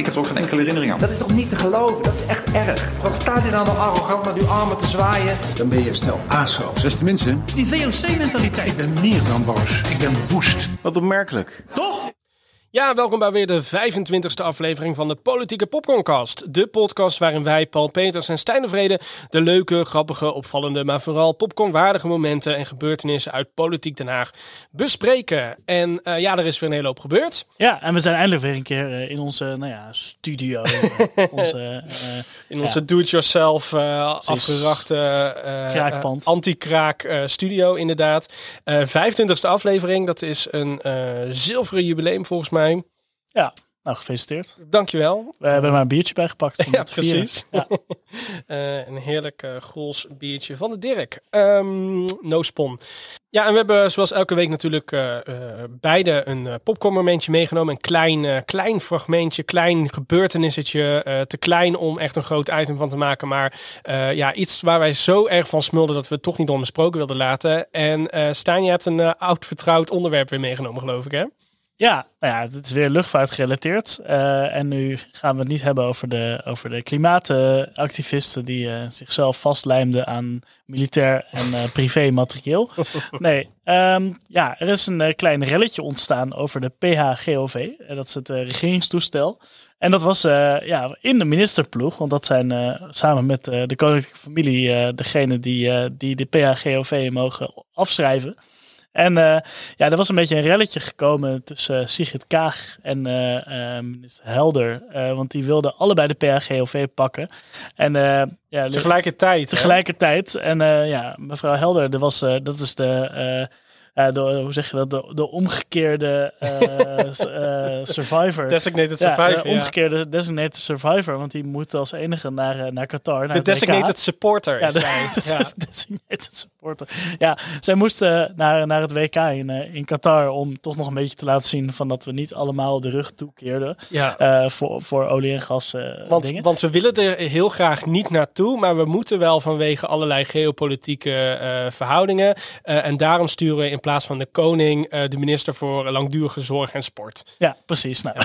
Ik heb er ook geen enkele herinnering aan. Dat is toch niet te geloven? Dat is echt erg. Wat staat u nou nog arrogant met uw armen te zwaaien? Dan ben je een stel aso's. Beste mensen, Die VOC-mentaliteit. ik ben meer dan boos. Ik ben woest. Wat opmerkelijk. Toch? Ja, welkom bij weer de 25e aflevering van de Politieke Popcorncast. De podcast waarin wij, Paul Peters en Stijn de Vrede, de leuke, grappige, opvallende, maar vooral popcornwaardige momenten en gebeurtenissen uit Politiek Den Haag bespreken. En eh, ja, er is weer een hele hoop gebeurd. Ja, en we zijn eindelijk weer een keer eh, in onze nou ja, studio. eh, onze, In onze do-it-yourself afgerachte anti-kraak studio inderdaad. Eh 25e aflevering, dat is een zilveren jubileum volgens mij. Ja, nou gefeliciteerd. Dankjewel. We hebben maar een biertje bijgepakt. Ja, precies. Ja. Eh, een heerlijk Gols biertje van de Dirk. Ehm no spon. Ja, en we hebben zoals elke week natuurlijk eh, beide een uh, popcornmomentje meegenomen. Een klein, klein fragmentje, klein gebeurtenissetje. te klein om echt een groot item van te maken. Maar ja, iets waar wij zo erg van smulden dat we het toch niet onbesproken wilden laten. En Stijn, je hebt een oud vertrouwd onderwerp weer meegenomen, geloof ik hè? Ja, nou ja, het is weer luchtvaart gerelateerd. Eh, en nu gaan we het niet hebben over de, over de klimaatactivisten die eh, zichzelf vastlijmden aan militair en eh, privé materieel. Nee, ehm, ja, er is een klein relletje ontstaan over de PHGOV. En dat is het regeringstoestel. En dat was ja, in de ministerploeg, want dat zijn samen met de koninklijke familie degene die, die de PHGOV mogen afschrijven. En eh, ja, er was een beetje een relletje gekomen tussen eh, Sigrid Kaag en eh, minister Helder. want die wilden allebei de PHGOV pakken. En ja, Tegelijkertijd. hè? tegelijkertijd. En ja, mevrouw Helder, dat, was, dat is de, eh, de, hoe zeg je dat, de, de omgekeerde eh, eh, survivor. Designated Ja, survivor. de ja. omgekeerde designated survivor, want die moet als enige naar, naar Qatar. Naar De designated supporter Ja, is de, Ja. is designated supporter. Ja, zij moesten naar, naar het WK in, in Qatar om toch nog een beetje te laten zien van dat we niet allemaal de rug toekeerden Ja. voor, voor olie en gas Want, dingen. want we willen er heel graag niet naartoe, maar we moeten wel vanwege allerlei geopolitieke verhoudingen. En daarom sturen we in plaats van de koning eh, de minister voor langdurige zorg en sport. Ja, precies. Nou,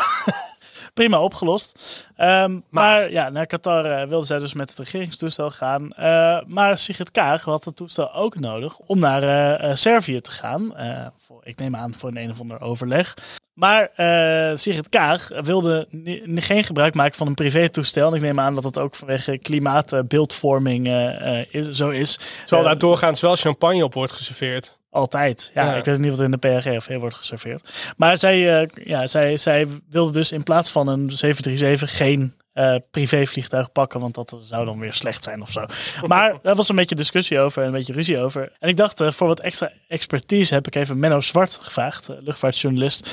prima opgelost. Ehm, maar. ja, naar Qatar eh, wilden zij dus met het regeringstoestel gaan. Eh, maar Sigrid Kaag had het toestel ook nodig om naar Servië te gaan. Voor, ik neem aan voor een een of ander overleg. Maar eh, Sigrid Kaag wilde geen gebruik maken van een privétoestel. En ik neem aan dat het ook vanwege klimaatbeeldvorming zo is. Terwijl Eh, daar doorgaans wel champagne op wordt geserveerd. Altijd. Ja, Ja. ik weet niet wat in de PRGOV wordt geserveerd. Maar zij, eh, ja, zij, zij wilde dus in plaats van een 737 geen eh, privévliegtuig pakken, want dat zou dan weer slecht zijn of zo. Maar daar was een beetje discussie over en een beetje ruzie over. En ik dacht, eh, voor wat extra expertise heb ik even Menno Zwart gevraagd, eh, luchtvaartjournalist,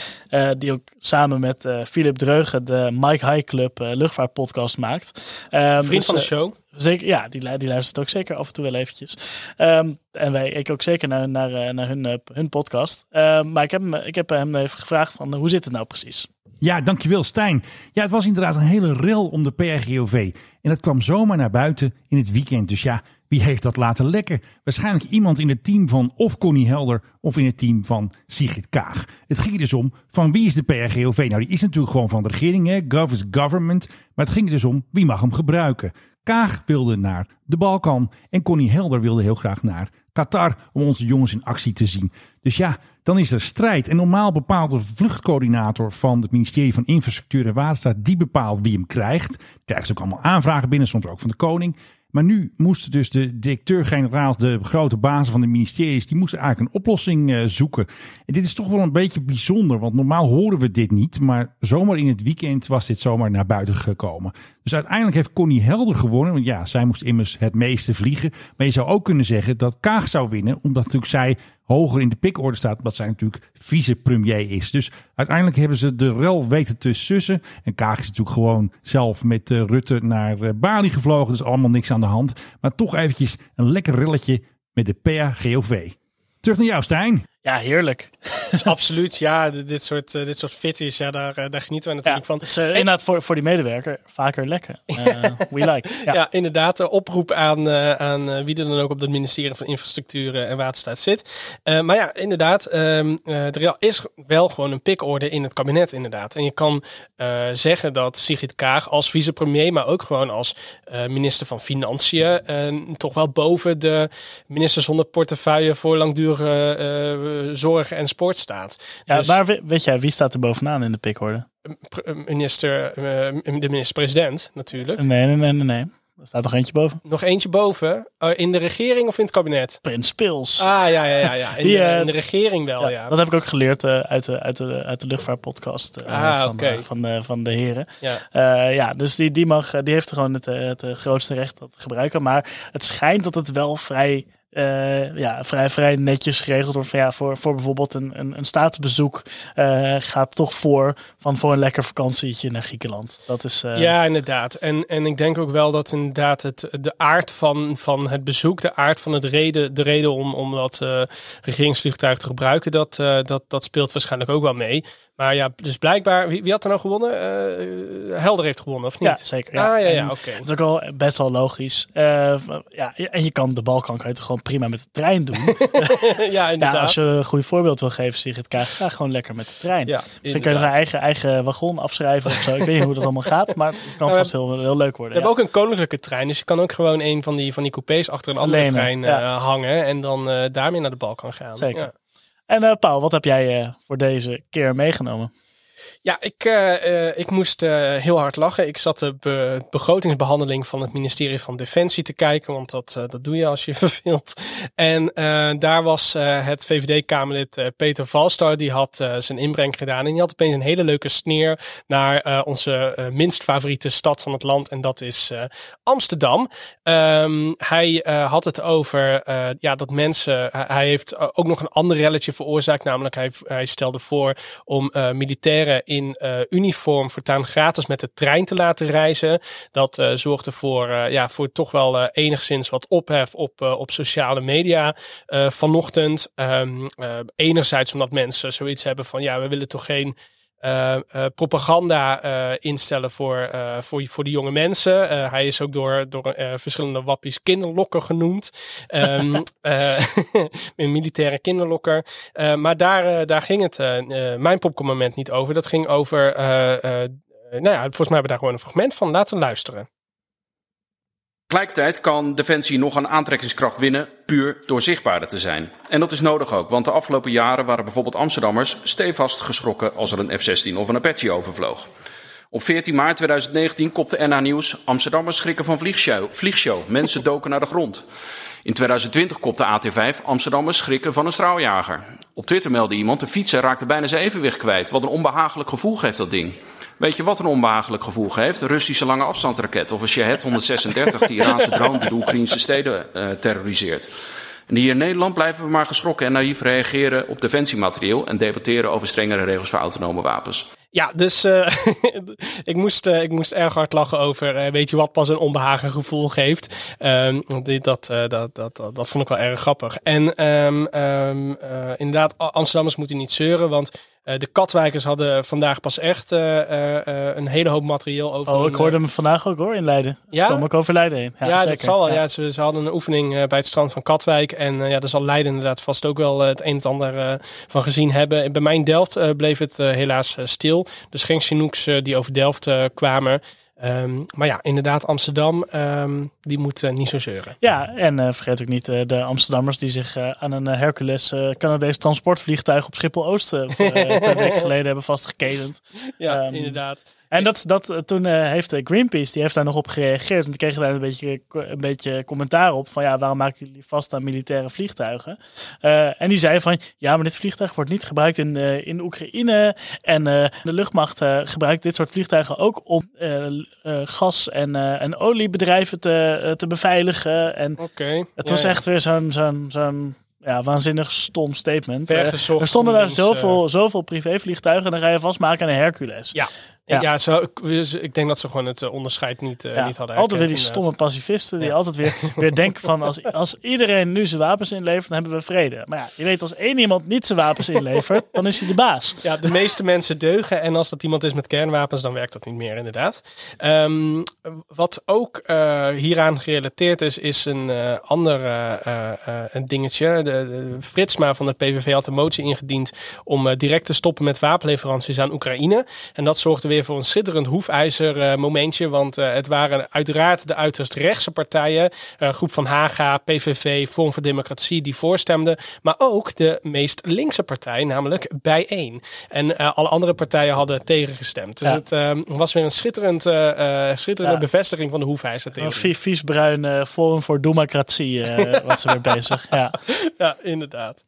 die ook samen met Philip Dreugen de Mike High Club luchtvaartpodcast maakt. Ehm, Vriend dus, van de eh, show. Zeker, ja, die, die luistert ook zeker af en toe wel eventjes. Ehm, en wij, ik ook zeker naar, naar, naar hun, hun podcast. Ehm, maar ik heb, hem, ik heb hem even gevraagd van, hoe zit het nou precies? Ja, dankjewel Stijn. Ja, het was inderdaad een hele rel om de PRGOV. En dat kwam zomaar naar buiten in het weekend. Dus ja, wie heeft dat laten lekken? Waarschijnlijk iemand in het team van of Connie Helder of in het team van Sigrid Kaag. Het ging dus om van wie is de PRGOV? Nou, die is natuurlijk gewoon van de regering, hè? Gov is government. Maar het ging dus om wie mag hem gebruiken. Kaag wilde naar de Balkan en Connie Helder wilde heel graag naar Qatar om onze jongens in actie te zien. Dus ja, dan is er strijd. En normaal bepaalt de vluchtcoördinator van het ministerie van Infrastructuur en Waterstaat, die bepaalt wie hem krijgt. Krijgt ook allemaal aanvragen binnen, soms ook van de koning. Maar nu moesten dus de directeur-generaal, de grote bazen van de ministeries, die moesten eigenlijk een oplossing eh, zoeken. En dit is toch wel een beetje bijzonder, want normaal horen we dit niet. Maar zomaar in het weekend was dit zomaar naar buiten gekomen. Dus uiteindelijk heeft Connie Helder gewonnen. Want ja, zij moest immers het meeste vliegen. Maar je zou ook kunnen zeggen dat Kaag zou winnen, omdat natuurlijk zij hoger in de pikorde staat, omdat zij natuurlijk vicepremier is. Dus uiteindelijk hebben ze de rel weten te sussen. En Kaag is natuurlijk gewoon zelf met eh, Rutte naar eh, Bali gevlogen. Dus allemaal niks aan de hand. Maar toch eventjes een lekker relletje met de PAGOV. Terug naar jou, Stijn. Ja, heerlijk. Dus absoluut, ja, dit soort, eh, dit soort fitties, ja, daar, eh, daar genieten we Ja, natuurlijk van. dus, inderdaad, voor, voor die medewerker vaker lekker. We like. Ja. Ja, inderdaad. Een oproep aan, aan wie er dan ook op het ministerie van Infrastructuur en Waterstaat zit. Maar ja, inderdaad. ehm, eh, er is wel gewoon een pikorde in het kabinet, inderdaad. En je kan zeggen dat Sigrid Kaag als vicepremier, maar ook gewoon als minister van Financiën, toch wel boven de minister zonder portefeuille voor langdurige zorg en sport staat. Ja, Dus- maar we- weet jij, wie staat er bovenaan in de pikorde? Minister, eh, de minister-president natuurlijk. Nee, nee, nee, nee, nee. Er staat nog eentje boven. Nog eentje boven. Eh, in de regering of in het kabinet? Prins Pils. Ah, ja, ja, ja. ja. In, Die, de, eh, in de regering wel, Ja, ja. Dat heb ik ook geleerd uit, de, uit, de, uit de luchtvaartpodcast Ah, van, van, de, van de heren. ja. Ja, dus die, die, mag, die heeft gewoon het, het grootste recht dat te gebruiken. Maar het schijnt dat het wel vrij, eh, ja, vrij, vrij netjes geregeld wordt. Ja, voor, voor bijvoorbeeld een, een, een staatsbezoek eh, gaat toch voor van voor een lekker vakantietje naar Griekenland. Dat is, eh, Ja, inderdaad. En, en ik denk ook wel dat inderdaad het, de aard van, van het bezoek, de aard van het reden, de reden om, om dat regeringsvliegtuig te gebruiken, dat, dat, dat speelt waarschijnlijk ook wel mee. Maar ja, dus blijkbaar, wie, wie had er nou gewonnen? Eh, Helder heeft gewonnen, of niet? Ja, zeker. Ja. Ah, ja, oké. Het is ook wel best wel logisch. Eh, ja, en je kan de Balkan kan je gewoon prima met de trein doen. ja, inderdaad. ja, als je een goed voorbeeld wil geven, Sigrid Kaag, ga gewoon lekker met de trein. Ja, kun je een eigen, eigen wagon afschrijven of zo. Ik weet niet hoe dat allemaal gaat, maar het kan vast heel, heel leuk We worden. hebben ook een koninklijke trein, dus je kan ook gewoon een van die, van die coupés achter een andere Lenen, trein eh, hangen en dan eh, daarmee naar de Balkan gaan. Zeker. En eh, Paul, wat heb jij eh, voor deze keer meegenomen? Ja, ik, eh, eh, ik moest eh, heel hard lachen. Ik zat de be- begrotingsbehandeling van het ministerie van Defensie te kijken, want dat, dat doe je als je verveelt. En daar was het VVD-Kamerlid Peter Valstar, die had zijn inbreng gedaan. En die had opeens een hele leuke sneer naar onze minst favoriete stad van het land, en dat is Amsterdam. Ehm, hij had het over ja, dat mensen. hij- heeft ook nog een ander relletje veroorzaakt. Namelijk, hij, hij stelde voor om eh, in eh, uniform voortaan gratis met de trein te laten reizen. Dat eh, zorgde voor, eh, ja, voor toch wel enigszins wat ophef op, op sociale media vanochtend. Eh, enerzijds omdat mensen zoiets hebben van ja, we willen toch geen eh, eh, propaganda eh, instellen voor, voor, voor die jonge mensen. Hij is ook door, door verschillende wappies kinderlokker genoemd. Ehm, eh, een militaire kinderlokker. Maar daar, daar ging het, mijn popcornmoment niet over. Dat ging over, nou ja, volgens mij hebben we daar gewoon een fragment van. Laten we luisteren. Tegelijkertijd kan Defensie nog aan aantrekkingskracht winnen puur door zichtbaarder te zijn. En dat is nodig ook, want de afgelopen jaren waren bijvoorbeeld Amsterdammers stevast geschrokken als er een F-16 of een Apache overvloog. Op 14 maart 2019 kopte NH Nieuws Amsterdammers schrikken van vliegshow. vliegshow. Mensen doken naar de grond. In 2020 kopte AT5 Amsterdammers schrikken van een straaljager. Op Twitter meldde iemand de fietser raakte bijna zijn evenwicht kwijt. Wat een onbehagelijk gevoel geeft dat ding. Weet je wat een onbehagelijk gevoel geeft? Russische lange afstandsraket of een Shahed 136, de Iraanse drone die de Oekraïnse steden eh, terroriseert. En hier in Nederland blijven we maar geschrokken en naïef reageren op defensiematerieel en debatteren over strengere regels voor autonome wapens. Ja, dus eh, ik, moest, eh, ik moest erg hard lachen over, eh, weet je wat pas een onbehagen gevoel geeft. Ehm, dit, dat, dat, dat, dat, dat vond ik wel erg grappig. En ehm, ehm, eh, inderdaad, Amsterdammers moeten niet zeuren, want de Katwijkers hadden vandaag pas echt een hele hoop materieel over. Oh, ik hoorde hem vandaag ook hoor, in Leiden. Ja? Kwam ook over Leiden heen. Ja, Ja, dat zal wel. Ja. ze, ze hadden een oefening bij het strand van Katwijk. En ja, daar zal Leiden inderdaad vast ook wel het een en het ander van gezien hebben. Bij mijn Delft bleef het helaas eh, Dus geen Chinooks eh, die over Delft eh, kwamen. Ehm, maar ja, inderdaad, Amsterdam, ehm, die moet eh, niet zo zeuren. Ja, en vergeet ook niet de Amsterdammers die zich aan een Hercules Canadees transportvliegtuig op Schiphol-Oost voor, eh, twee weken geleden hebben vastgeketend. Ja, Ehm, inderdaad. En dat, dat, eh, toen eh, heeft eh, Greenpeace, die heeft daar nog op gereageerd. En die kregen daar een beetje, een beetje commentaar op. Van ja, waarom maken jullie vast aan militaire vliegtuigen? En die zei van, ja, maar dit vliegtuig wordt niet gebruikt in, in Oekraïne. En de luchtmacht gebruikt dit soort vliegtuigen ook om gas- en, en oliebedrijven te, te beveiligen. En het was ja. echt weer zo'n zo'n zo'n ja, waanzinnig stom statement. Er stonden daar zoveel, zoveel privévliegtuigen en dan ga je vastmaken aan een Hercules. Ja. Ja, Ja. zo, ik, dus ik denk dat ze gewoon het eh, onderscheid niet, eh, Ja, niet hadden altijd weer die herkend, stomme pacifisten die Ja. altijd weer, weer denken van als, als iedereen nu zijn wapens inlevert, dan hebben we vrede. Maar ja, je weet als één iemand niet zijn wapens inlevert, dan is hij de baas. Ja, de meeste mensen deugen. En als dat iemand is met kernwapens, dan werkt dat niet meer, inderdaad. Ehm, wat ook eh, hieraan gerelateerd is, is een ander een dingetje. De, de Fritsma van de PVV had een motie ingediend om direct te stoppen met wapenleveranties aan Oekraïne. En dat zorgde weer voor een schitterend hoefijzer eh, momentje. Want eh, het waren uiteraard de uiterst rechtse partijen. eh, groep van Haga, PVV, Forum voor Democratie die voorstemden. Maar ook de meest linkse partij, namelijk Bijeen. En eh, alle andere partijen hadden tegengestemd. Dus Ja. het was weer een schitterend, eh, eh, schitterende Ja. bevestiging van de hoefijzer Een theorie. vie- vies bruin eh, Forum voor Democratie eh, was er weer bezig. Ja. Ja, inderdaad.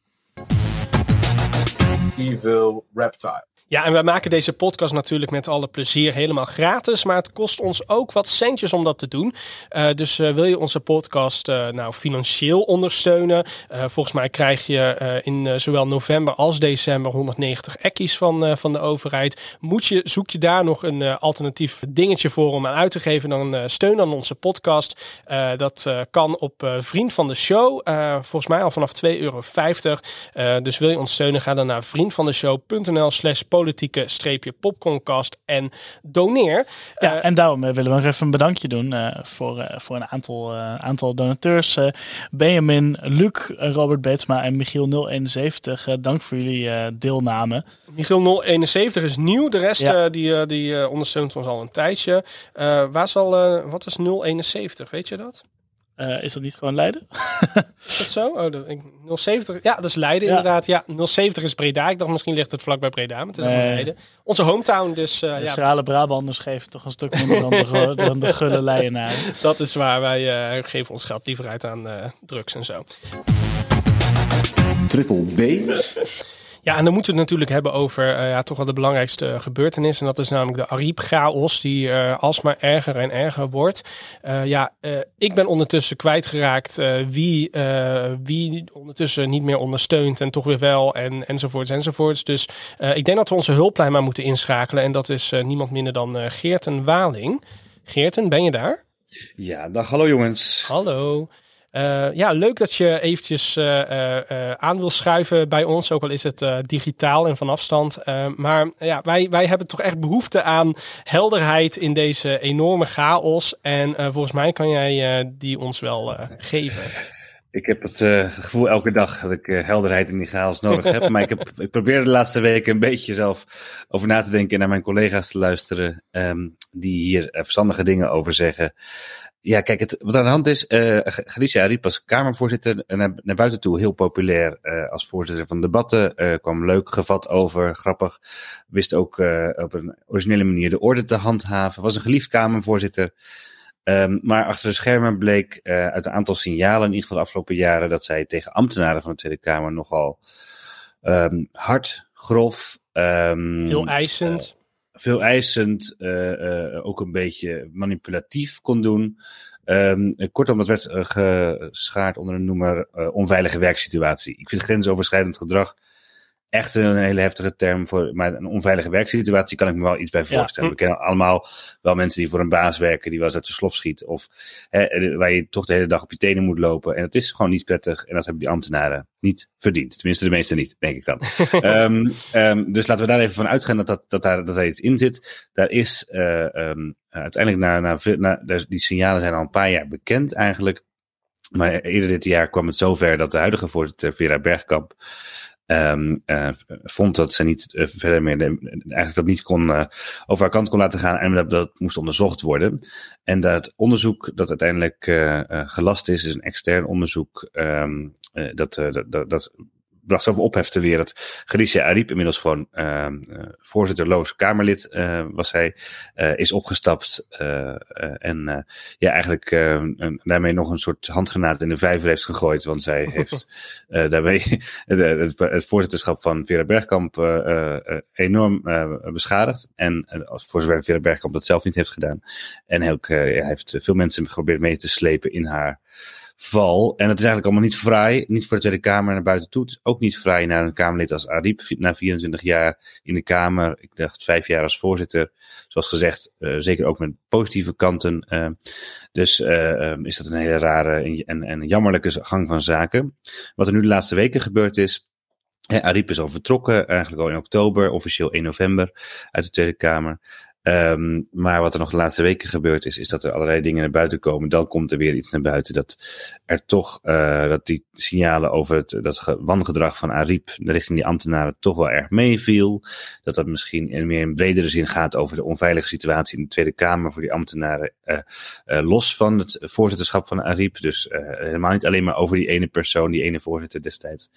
Evil Reptile. Ja, en wij maken deze podcast natuurlijk met alle plezier helemaal gratis. Maar het kost ons ook wat centjes om dat te doen. Eh, dus eh, wil je onze podcast eh, nou financieel ondersteunen? Volgens mij krijg je in zowel november als december 190 ekkies van, van de overheid. Moet je, zoek je daar nog een alternatief dingetje voor om aan uit te geven? Dan steun dan onze podcast. Dat kan op Vriend van de Show. Volgens mij al vanaf 2,50 euro. Dus wil je ons steunen? Ga dan naar vriendvandeshow.nl slash politieke streepje popcorncast en doneer. Ja, Eh, en daarom eh, willen we nog even een bedankje doen eh, voor, voor een aantal, aantal donateurs. Benjamin, Luc, Robert Beetsma en Michiel 071. eh, dank voor jullie deelname. Michiel 071 is nieuw. De rest Ja. die, die ondersteunt ons al een tijdje. Waar zal, wat is 071? Weet je dat? Eh, is dat niet gewoon Leiden? Is dat zo? Oh, de, ik- 070. Ja, dat is Leiden Ja. inderdaad. Ja, 070 is Breda. Ik dacht misschien ligt het vlak bij Breda, maar het is Nee. allemaal Leiden. Onze hometown, dus eh, De ja, schrale Brabanders geven toch een stuk minder dan de, go- dan de gulle Leidenaren. dat is waar. Wij eh, geven ons geld liever uit aan eh, drugs en zo. Triple B. Ja, en dan moeten we het natuurlijk hebben over eh, ja, toch wel de belangrijkste gebeurtenis. En dat is namelijk de Ariep-chaos, die eh, alsmaar erger en erger wordt. Eh, ja, eh, ik ben ondertussen kwijtgeraakt eh, wie, eh, wie ondertussen niet meer ondersteunt en toch weer wel en, enzovoorts enzovoorts. Dus eh, ik denk dat we onze hulplijn maar moeten inschakelen. En dat is eh, niemand minder dan eh, Geerten Waling. Geerten, ben je daar? Ja, dag hallo jongens. Hallo. Eh, ja, leuk dat je eventjes eh, eh, aan wil schuiven bij ons, ook al is het digitaal en van afstand. Maar ja, wij, wij hebben toch echt behoefte aan helderheid in deze enorme chaos. En volgens mij kan jij die ons wel geven. Ik heb het eh, gevoel elke dag dat ik eh, helderheid in die chaos nodig heb. maar ik, heb, ik probeer de laatste weken een beetje zelf over na te denken en naar mijn collega's te luisteren. ehm, die hier eh, verstandige dingen over zeggen. Ja, kijk, het, wat aan de hand is, Galicia Ariep als Kamervoorzitter naar, naar buiten toe heel populair als voorzitter van debatten. kwam leuk gevat over, grappig. Wist ook op een originele manier de orde te handhaven. Was een geliefd Kamervoorzitter. Ehm, maar achter de schermen bleek eh, uit een aantal signalen, in ieder geval de afgelopen jaren, dat zij tegen ambtenaren van de Tweede Kamer nogal ehm, hard, grof, ehm, Veel eisend. veel eisend, eh, eh, ook een beetje manipulatief kon doen. Eh, kortom, dat werd eh, geschaard onder een noemer eh, onveilige werksituatie. Ik vind grensoverschrijdend gedrag echt een hele heftige term voor. Maar een onveilige werksituatie kan ik me wel iets bij Ja. voorstellen. We kennen allemaal wel mensen die voor een baas werken, die wel eens uit de slof schiet. Of hè, waar je toch de hele dag op je tenen moet lopen. En dat is gewoon niet prettig. En dat hebben die ambtenaren niet verdiend. Tenminste, de meeste niet, denk ik dan. Ehm, ehm, dus laten we daar even van uitgaan dat, dat, dat, daar, dat daar iets in zit. Daar is eh, ehm, uiteindelijk na, na, na, daar- die signalen zijn al een paar jaar bekend eigenlijk. Maar eerder dit jaar kwam het zover dat de huidige voorzitter Vera Bergkamp eh, vond dat ze niet eh, verder meer eigenlijk dat niet kon eh, over haar kant kon laten gaan en dat, dat moest onderzocht worden. En dat onderzoek dat uiteindelijk gelast is, is een extern onderzoek. ehm, eh, eh, dat, dat, dat bracht zoveel ophef te weer dat Galicia Ariep, inmiddels gewoon ehm, eh, voorzitterloos Kamerlid eh, was hij, eh, is opgestapt eh, en ja, eigenlijk eh, een- daarmee nog een soort handgranaat in de vijver heeft gegooid, want zij heeft daarmee het, het, voorzitterschap van Vera Bergkamp enorm beschadigd. En als voor zover Vera Bergkamp dat zelf niet heeft gedaan. En ook, hij heeft veel mensen geprobeerd mee te slepen in haar val. En het is eigenlijk allemaal niet vrij. Niet voor de Tweede Kamer naar buiten toe. Ook niet vrij naar een Kamerlid als Ariep. Na 24 jaar in de Kamer. Ik dacht vijf jaar als voorzitter. Zoals gezegd, uh, zeker ook met positieve kanten. Uh, dus uh, is dat een hele rare en, en jammerlijke gang van zaken. Wat er nu de laatste weken gebeurd is. Ariep is al vertrokken, eigenlijk al in oktober, officieel 1 november uit de Tweede Kamer. Um, maar wat er nog de laatste weken gebeurd is, is dat er allerlei dingen naar buiten komen. Dan komt er weer iets naar buiten dat er toch, uh, dat die signalen over het dat wangedrag van Ariep richting die ambtenaren toch wel erg meeviel. Dat dat misschien in meer in bredere zin gaat over de onveilige situatie in de Tweede Kamer voor die ambtenaren. Uh, uh, los van het voorzitterschap van Ariep. Dus helemaal niet alleen maar over die ene persoon, die ene voorzitter destijds.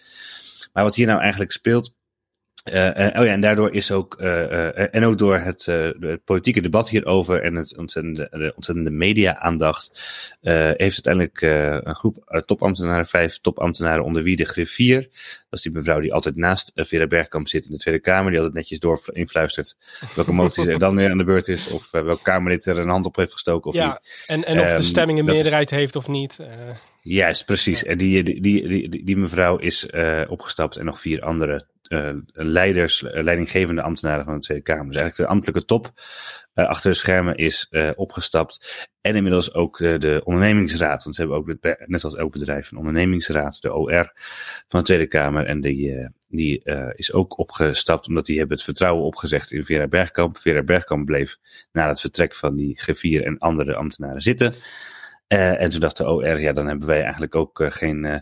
Maar wat hier nou eigenlijk speelt, uh, uh, oh ja, en daardoor is ook, uh, en ook door het, het, politieke debat hierover en het ontzettende, de ontzettende media-aandacht, heeft uiteindelijk een groep topambtenaren, vijf topambtenaren onder wie de griffier, dat is die mevrouw die altijd naast Vera Bergkamp zit in de Tweede Kamer, die altijd netjes door influistert welke motie er dan weer aan de beurt is, of welk Kamerlid er een hand op heeft gestoken of ja, niet. En, en of de stemming een meerderheid is, heeft of niet. Juist, precies. En die, die, die, die, die mevrouw is opgestapt en nog vier andere uh, leiders, leidinggevende ambtenaren van de Tweede Kamer. Dus eigenlijk de ambtelijke top achter de schermen is opgestapt. En inmiddels ook de ondernemingsraad. Want ze hebben ook, net als elk bedrijf, een ondernemingsraad, de OR van de Tweede Kamer. En die, die is ook opgestapt omdat die hebben het vertrouwen opgezegd in Vera Bergkamp. Vera Bergkamp bleef na het vertrek van die griffier en andere ambtenaren zitten. Uh, en toen dacht de OR, ja, dan hebben wij eigenlijk ook uh, geen, uh,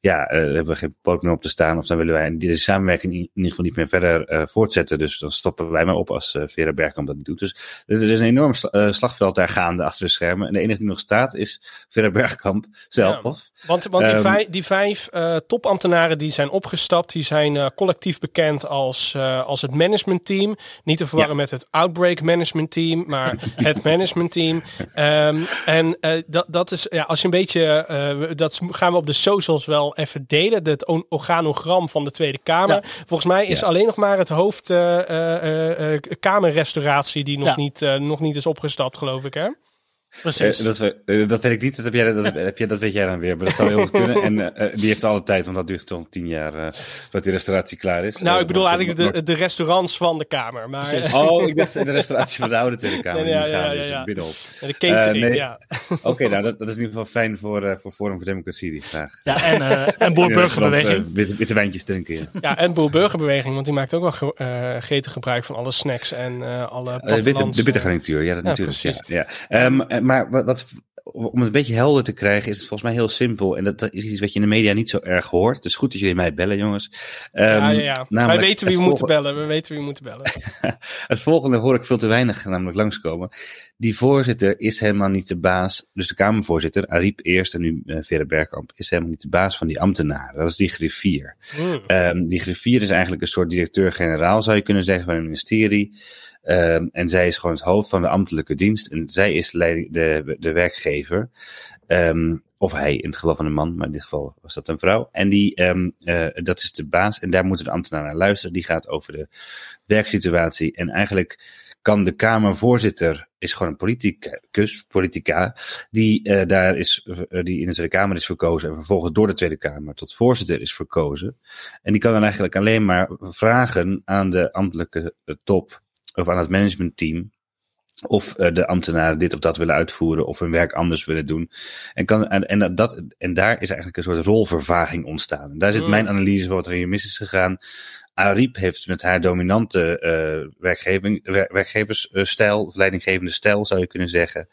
ja, hebben we geen poot meer op te staan. Of dan willen wij deze samenwerking in ieder geval niet meer verder voortzetten. Dus dan stoppen wij maar op als Vera Bergkamp dat niet doet. Dus er is een enorm slagveld daar gaande achter de schermen. En de enige die nog staat is Vera Bergkamp zelf. Ja, want want die, um, vijf, die vijf topambtenaren die zijn opgestapt, die zijn collectief bekend als, als het managementteam. Niet te verwarren ja. met het Outbreak Management Team, maar het management team. Um, en dat dat is, ja, als je een beetje, uh, dat gaan we op de socials wel even delen. Het organogram van de Tweede Kamer. Ja. Volgens mij is ja. alleen nog maar het hoofd uh, uh, kamerrestauratie die nog, niet, nog niet is opgestapt, geloof ik, hè? Precies. Uh, dat, uh, dat weet ik niet. Dat, heb jij, dat, heb jij, dat weet jij dan weer. Maar dat zou heel goed kunnen. En uh, die heeft alle tijd, want dat duurt toch tien jaar voordat die restauratie klaar is. Nou, ik bedoel eigenlijk de, de restaurants van de Kamer. Maar, oh, ik dacht de restauratie van de oude Tweede Kamer. Nee, ja, ja, ja. De catering, nee. ja. Oké, okay, nou, dat, dat is in ieder geval fijn voor, voor Forum voor Democratie, die vraag. Ja, en, en Boer-Burgerbeweging. witte, witte wijntjes drinken. Ja, ja en Boer-Burgerbeweging, want die maakt ook wel ge, gretig gebruik van alle snacks en alle plattelands. De bittergarnituur, ja, dat natuurlijk. Ja, ja. Um, maar wat om het een beetje helder te krijgen, is het volgens mij heel simpel. En dat, dat is iets wat je in de media niet zo erg hoort. Dus goed dat jullie mij bellen, jongens. Um, ja, ja, ja. Wij weten wie we moeten bellen. We weten wie we moeten bellen. het volgende hoor ik veel te weinig namelijk langskomen. Die voorzitter is helemaal niet de baas. Dus de Kamervoorzitter, Ariep eerst en nu uh, Vera Bergkamp, is helemaal niet de baas van die ambtenaren. Dat is die griffier. Mm. Um, die griffier is eigenlijk een soort directeur-generaal, zou je kunnen zeggen, van het ministerie. Um, en zij is gewoon het hoofd van de ambtelijke dienst. En zij is de, de werkgever. Um, of hij, in het geval van een man, maar in dit geval was dat een vrouw. En die, um, uh, dat is de baas. En daar moeten de ambtenaren naar luisteren. Die gaat over de werksituatie. En eigenlijk kan de Kamervoorzitter, is gewoon een politicus, politica, die uh, daar is, uh, die in de Tweede Kamer is verkozen en vervolgens door de Tweede Kamer tot voorzitter is verkozen. En die kan dan eigenlijk alleen maar vragen aan de ambtelijke top of aan het managementteam. Of uh, de ambtenaren dit of dat willen uitvoeren of hun werk anders willen doen. En, kan, en, en, dat, en daar is eigenlijk een soort rolvervaging ontstaan. En daar zit mm. mijn analyse van wat er hier mis is gegaan. Ariep heeft met haar dominante uh, werkgeving, wer, werkgeversstijl, of leidinggevende stijl zou je kunnen zeggen,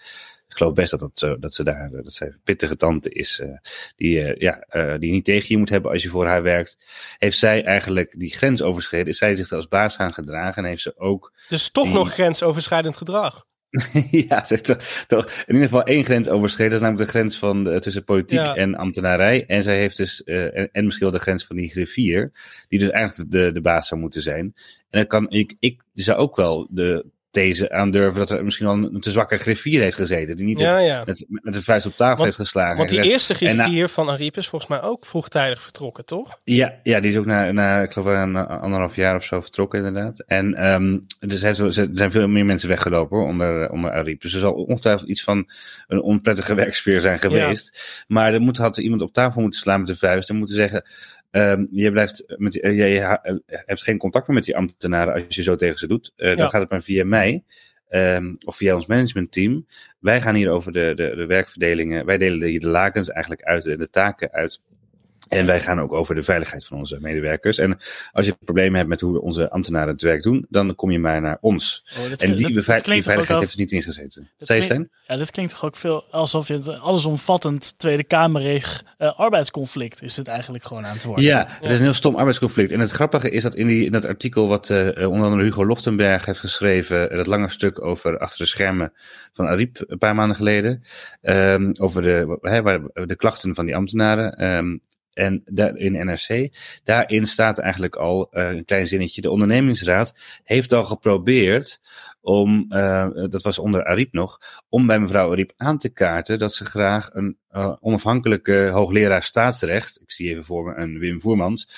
ik geloof best dat, dat, dat ze daar, dat zij een pittige tante is, uh, die, uh, ja, uh, die niet tegen je moet hebben als je voor haar werkt. Heeft zij eigenlijk die grens overschreden? Is zij zich als baas gaan gedragen en heeft ze ook. Dus toch die... nog grensoverschrijdend gedrag? ja, ze heeft toch, toch, in ieder geval één grens overschreden. Dat is namelijk de grens van de, tussen politiek ja. en ambtenarij. En zij heeft dus, en, en misschien wel de grens van die griffier, die dus eigenlijk de, de baas zou moeten zijn. En dan kan ik, ik zou ook wel de these aandurven dat er misschien wel een te zwakke griffier heeft gezeten. Die niet Ja, ja. met, met de vuist op tafel Want- heeft geslagen. Want die En eerste na- griffier van Ariep is volgens mij ook vroegtijdig vertrokken, toch? Ja, ja, die is ook na, na ik geloof een anderhalf jaar of zo vertrokken inderdaad. En ehm er, zijn zo, er zijn veel meer mensen weggelopen hoor, onder, onder Ariep. Dus er zal ongetwijfeld iets van een onprettige werksfeer zijn geweest. Maar er moet, had iemand op tafel moeten slaan met de vuist en moeten zeggen... ehm je, blijft met, die- eh, eh, hebt geen contact meer met die ambtenaren als je zo tegen ze doet. Eh, Ja. Dan gaat het maar via mij. ehm, of via ons managementteam. Wij gaan hier over de, de, de werkverdelingen. Wij delen hier de lakens eigenlijk uit en de taken uit. En wij gaan ook over de veiligheid van onze medewerkers. En als je problemen hebt met hoe onze ambtenaren het werk doen, dan kom je maar naar ons. Oh, en die, dat- bevei- dat die klinkt toch ook veiligheid heeft er niet ingezeten. Stijn? Ja, dit klinkt toch ook veel alsof je het allesomvattend Tweede Kamerreg eh, arbeidsconflict is het eigenlijk gewoon aan het worden. Ja, het is een heel stom arbeidsconflict. En het grappige is dat in, die, in dat artikel wat eh, onder andere Hugo Lochtenberg heeft geschreven, eh, dat lange stuk over achter de schermen van Ariep een paar maanden geleden, ehm, over de, hè, waar, de klachten van die ambtenaren. ehm, en daar, in NRC, daarin staat eigenlijk al eh, een klein zinnetje. De ondernemingsraad heeft al geprobeerd om, eh, dat was onder Ariep nog, om bij mevrouw Ariep aan te kaarten dat ze graag een eh, onafhankelijke hoogleraar staatsrecht, ik zie even voor me een Wim Voermans,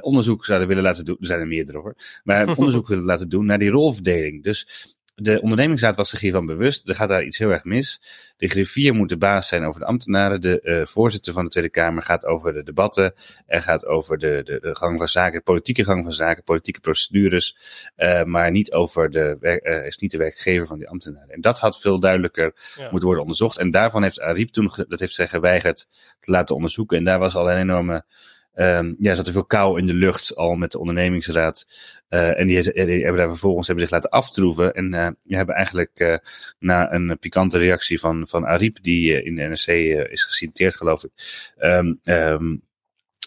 onderzoek zouden willen laten doen. Er zijn er meerdere hoor. Maar onderzoek willen laten doen naar die rolverdeling. Dus de ondernemingsraad was zich hiervan bewust. Er gaat daar iets heel erg mis. De griffier moet de baas zijn over de ambtenaren. De eh, voorzitter van de Tweede Kamer gaat over de debatten. En gaat over de, de, de gang van zaken, de politieke gang van zaken, politieke procedures. eh, maar niet over de, eh, is niet de werkgever van die ambtenaren. En dat had veel duidelijker Ja. moeten worden onderzocht. En daarvan heeft Ariep toen, dat heeft zij geweigerd te laten onderzoeken. En daar was al een enorme, ehm ja, zat er veel kou in de lucht al met de ondernemingsraad. Eh, en die, hebben daar vervolgens hebben zich laten aftroeven. En die hebben eigenlijk eh, na een pikante reactie van, van Ariep, die in de NRC is geciteerd, geloof ik. ehm, ehm,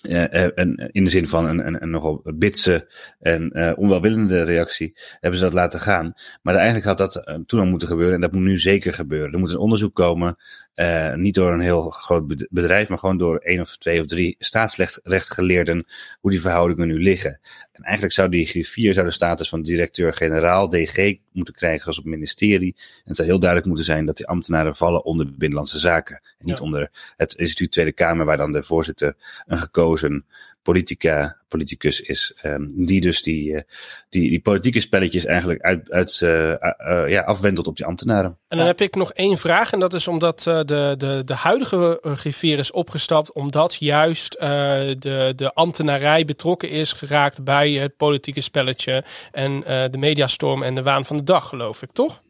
eh, eh, en in de zin van een, een, een nogal bitse en onwelwillende reactie, hebben ze dat laten gaan. Maar eigenlijk had dat toen al moeten gebeuren en dat moet nu zeker gebeuren. Er moet een onderzoek komen, eh, niet door een heel groot bed- bedrijf, maar gewoon door één of twee of drie staatsrechtgeleerden, hoe die verhoudingen nu liggen. En eigenlijk zou die griffier zou de status van directeur-generaal, DG, moeten krijgen als op ministerie. En het zou heel duidelijk moeten zijn dat die ambtenaren vallen onder Binnenlandse Zaken. En niet Ja. onder het instituut Tweede Kamer, waar dan de voorzitter een gekozen politica, politicus is. ehm, die dus die, eh, die, die politieke spelletjes eigenlijk uit, uit, eh, eh, ja, afwendelt op die ambtenaren. En dan heb ik nog één vraag. En dat is omdat eh, de, de, de huidige griffier is opgestapt. Omdat juist eh, de, de ambtenarij betrokken is geraakt bij het politieke spelletje. En eh, de mediastorm en de waan van de dag, geloof ik, toch?